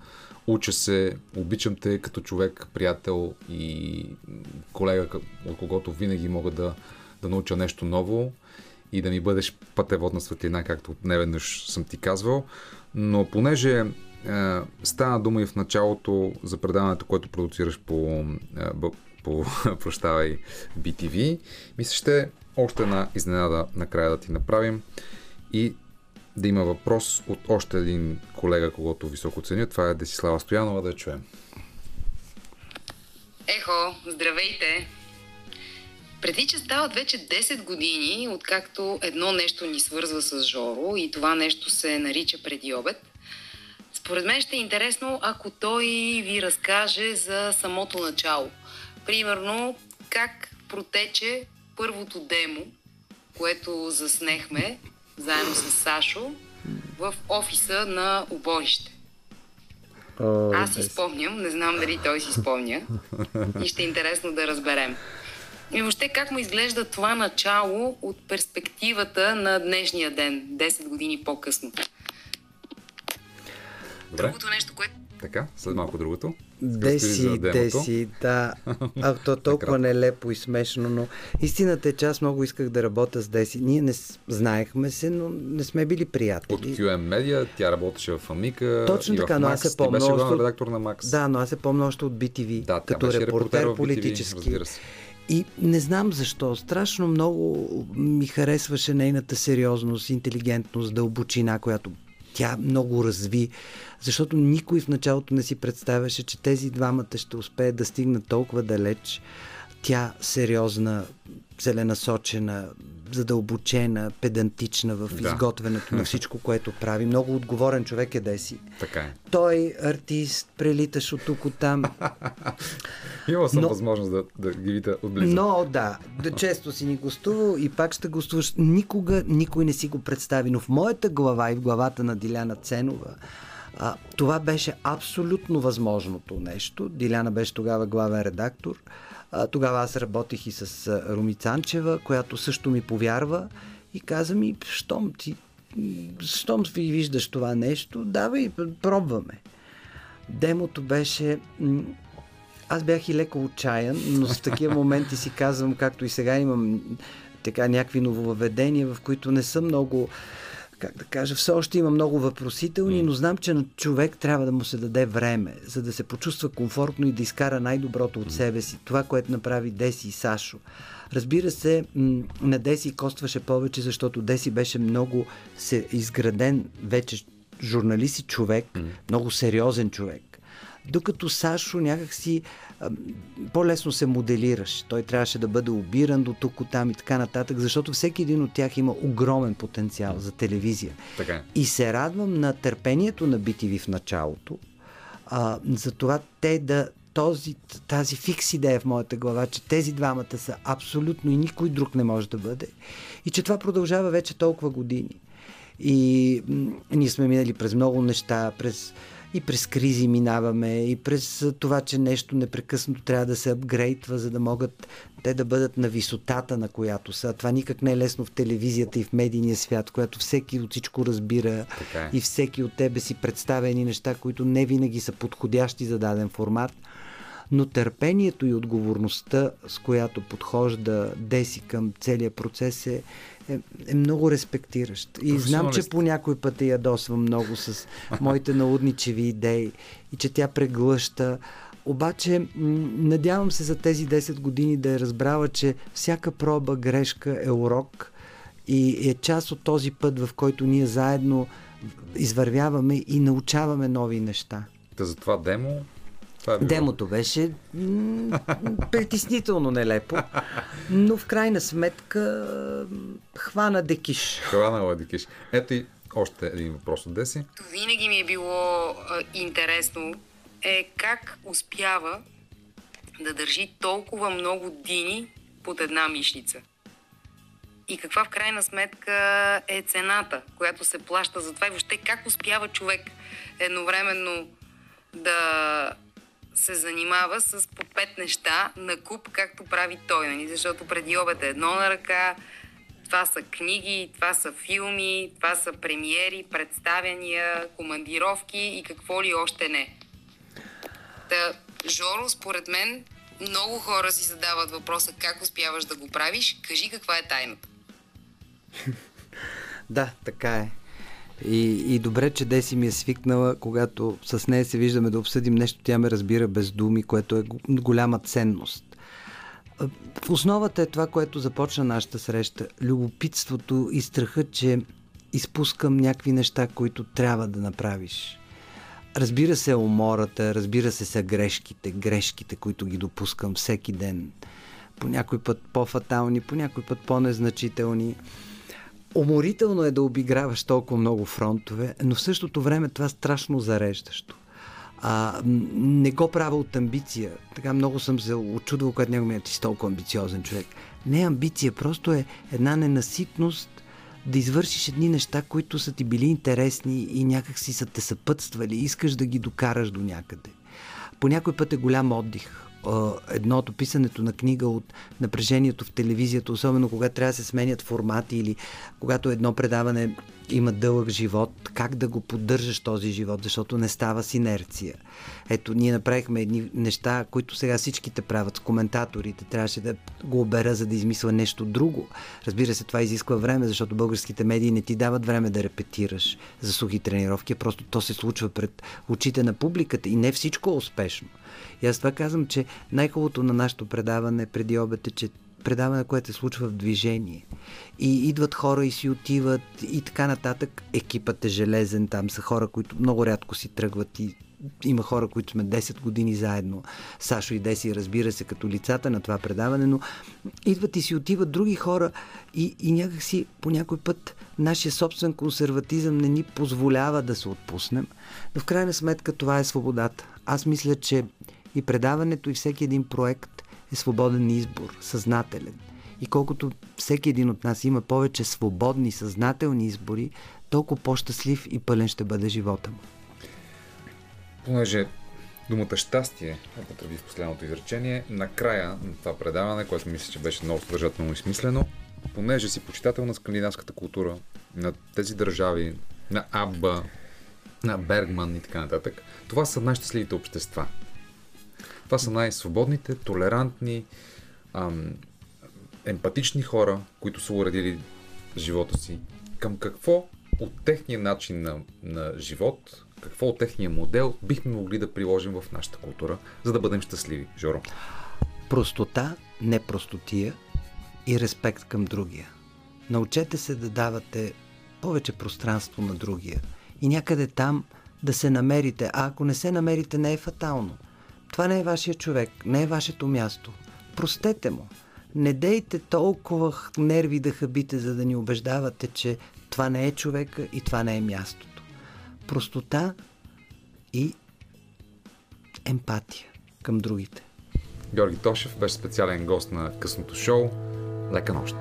Уча се, обичам те като човек, приятел и колега, от когото винаги мога да, да науча нещо ново и да ми бъдеш пътеводна светлина, както неведнъж съм ти казвал. Но понеже е, стана дума и в началото за предаването, което продуцираш по, е, по прощавай, BTV, мисля, ще още една изненада накрая да ти направим и да има въпрос от още един колега, когато високо ценя. Това е Десислава Стоянова, да я чуем. Ехо, здравейте! Преди, че стават вече 10 години, откакто едно нещо ни свързва с Жоро и това нещо се нарича преди обед, според мен ще е интересно, ако той ви разкаже за самото начало. Примерно, как протече първото демо, което заснехме заедно с Сашо в офиса на Оборище. Аз си спомням, не знам дали той си спомня и ще е интересно да разберем. И въобще как му изглежда това начало от перспективата на днешния ден, 10 години по-късно? Добре. Другото нещо, което... Така, след малко другото. Деси, Деси, да. А то толкова нелепо и смешно, но истината е, че аз много исках да работя с Деси. Ние не знаехме се, но не сме били приятели. От QM Media, тя работеше в Амика. Точно така, но аз се помня. Беше още... редактор на Макс. Да, но аз се помня още от BTV. Да, като репортер BTV, политически. И не знам защо, страшно много ми харесваше нейната сериозност, интелигентност, дълбочина, която тя много разви, защото никой в началото не си представяше, че тези двамата ще успеят да стигнат толкова далеч. Тя сериозна, целенасочена, задълбочена, педантична в да. изготвянето на всичко, което прави. Много отговорен човек е Деси. Така е. Той, артист, прелиташ от тук, от там. Имал съм но, възможност да, да ги видя отблизо. Но, да, да, често си ни гостувал и пак ще гостуваш. Никога никой не си го представи, но в моята глава и в главата на Диляна Ценова а, това беше абсолютно възможното нещо. Диляна беше тогава главен редактор. А, тогава аз работих и с а, Руми Цанчева, която също ми повярва и каза ми, щом ти щом ви виждаш това нещо, давай, пробваме. Демото беше... Аз бях и леко отчаян, но в такива моменти си казвам, както и сега имам така някакви нововведения, в които не съм много как да кажа, все още има много въпросителни, но знам, че на човек трябва да му се даде време, за да се почувства комфортно и да изкара най-доброто от себе си. Това, което направи Деси и Сашо. Разбира се, на Деси костваше повече, защото Деси беше много се изграден вече журналист и човек, много сериозен човек. Докато Сашо някакси по-лесно се моделираш. Той трябваше да бъде обиран до тук, там и така нататък, защото всеки един от тях има огромен потенциал за телевизия. Така. Е. И се радвам на търпението на BTV в началото, а, за това те да този, тази фикс идея в моята глава, че тези двамата са абсолютно и никой друг не може да бъде. И че това продължава вече толкова години. И м- ние сме минали през много неща, през и през кризи минаваме, и през това, че нещо непрекъснато трябва да се апгрейдва, за да могат те да бъдат на висотата, на която са. Това никак не е лесно в телевизията и в медийния свят, която всеки от всичко разбира е. и всеки от тебе си представя едни неща, които не винаги са подходящи за даден формат но търпението и отговорността, с която подхожда Деси към целия процес е, е, е много респектиращ. И знам, че по някой път я ядосвам много с моите наудничеви идеи и че тя преглъща. Обаче, надявам се за тези 10 години да е разбрала, че всяка проба грешка е урок и е част от този път, в който ние заедно извървяваме и научаваме нови неща. Та за това демо това е Демото беше м- притеснително нелепо, но в крайна сметка хвана декиш. Хвана декиш. Ето и още един въпрос от Деси. Винаги ми е било а, интересно е как успява да държи толкова много дини под една мишница. И каква в крайна сметка е цената, която се плаща за това и въобще как успява човек едновременно да се занимава с по пет неща на куп, както прави той, нали? защото преди обед е едно на ръка, това са книги, това са филми, това са премиери, представяния, командировки и какво ли още не. Та, Жоро, според мен, много хора си задават въпроса как успяваш да го правиш. Кажи каква е тайната. да, така е. И, и добре, че Деси ми е свикнала, когато с нея се виждаме да обсъдим нещо, тя ме разбира без думи, което е голяма ценност. В основата е това, което започна нашата среща. Любопитството и страха, че изпускам някакви неща, които трябва да направиш. Разбира се, умората, разбира се, са грешките, грешките, които ги допускам всеки ден. По някой път по-фатални, по някой път по-незначителни. Уморително е да обиграваш толкова много фронтове, но в същото време това страшно зареждащо. А, не го правя от амбиция. Така много съм се очудвал, когато него ми е, ти толкова амбициозен човек. Не е амбиция, просто е една ненаситност да извършиш едни неща, които са ти били интересни и някак си са те съпътствали. Искаш да ги докараш до някъде. По някой път е голям отдих едното писането на книга от напрежението в телевизията, особено когато трябва да се сменят формати или когато едно предаване има дълъг живот, как да го поддържаш този живот, защото не става с инерция. Ето, ние направихме едни неща, които сега всичките правят коментаторите. Трябваше да го обера, за да измисля нещо друго. Разбира се, това изисква време, защото българските медии не ти дават време да репетираш за сухи тренировки, просто то се случва пред очите на публиката и не всичко е успешно. И аз това казвам, че най-хубавото на нашето предаване преди обед е, че предаване, което се случва в движение. И идват хора и си отиват и така нататък. Екипът е железен, там са хора, които много рядко си тръгват и има хора, които сме 10 години заедно. Сашо и Деси, разбира се, като лицата на това предаване, но идват и си отиват други хора и, и някакси по някой път нашия собствен консерватизъм не ни позволява да се отпуснем. Но в крайна сметка това е свободата. Аз мисля, че и предаването, и всеки един проект е свободен избор, съзнателен. И колкото всеки един от нас има повече свободни, съзнателни избори, толкова по-щастлив и пълен ще бъде живота му. Понеже думата щастие употреби в последното изречение, накрая на това предаване, което мисля, че беше много съдържателно и смислено, понеже си почитател на скандинавската култура, на тези държави, на Абба, на Бергман и така нататък, това са най-щастливите общества. Това са най-свободните, толерантни, ам, емпатични хора, които са уредили живота си. Към какво от техния начин на, на живот, какво от техния модел бихме могли да приложим в нашата култура, за да бъдем щастливи, Жоро? Простота, непростотия и респект към другия. Научете се да давате повече пространство на другия и някъде там да се намерите, а ако не се намерите, не е фатално. Това не е вашия човек, не е вашето място. Простете му. Не дейте толкова нерви да хабите, за да ни убеждавате, че това не е човека и това не е мястото. Простота и емпатия към другите. Георги Тошев беше специален гост на късното шоу. Лека нощ!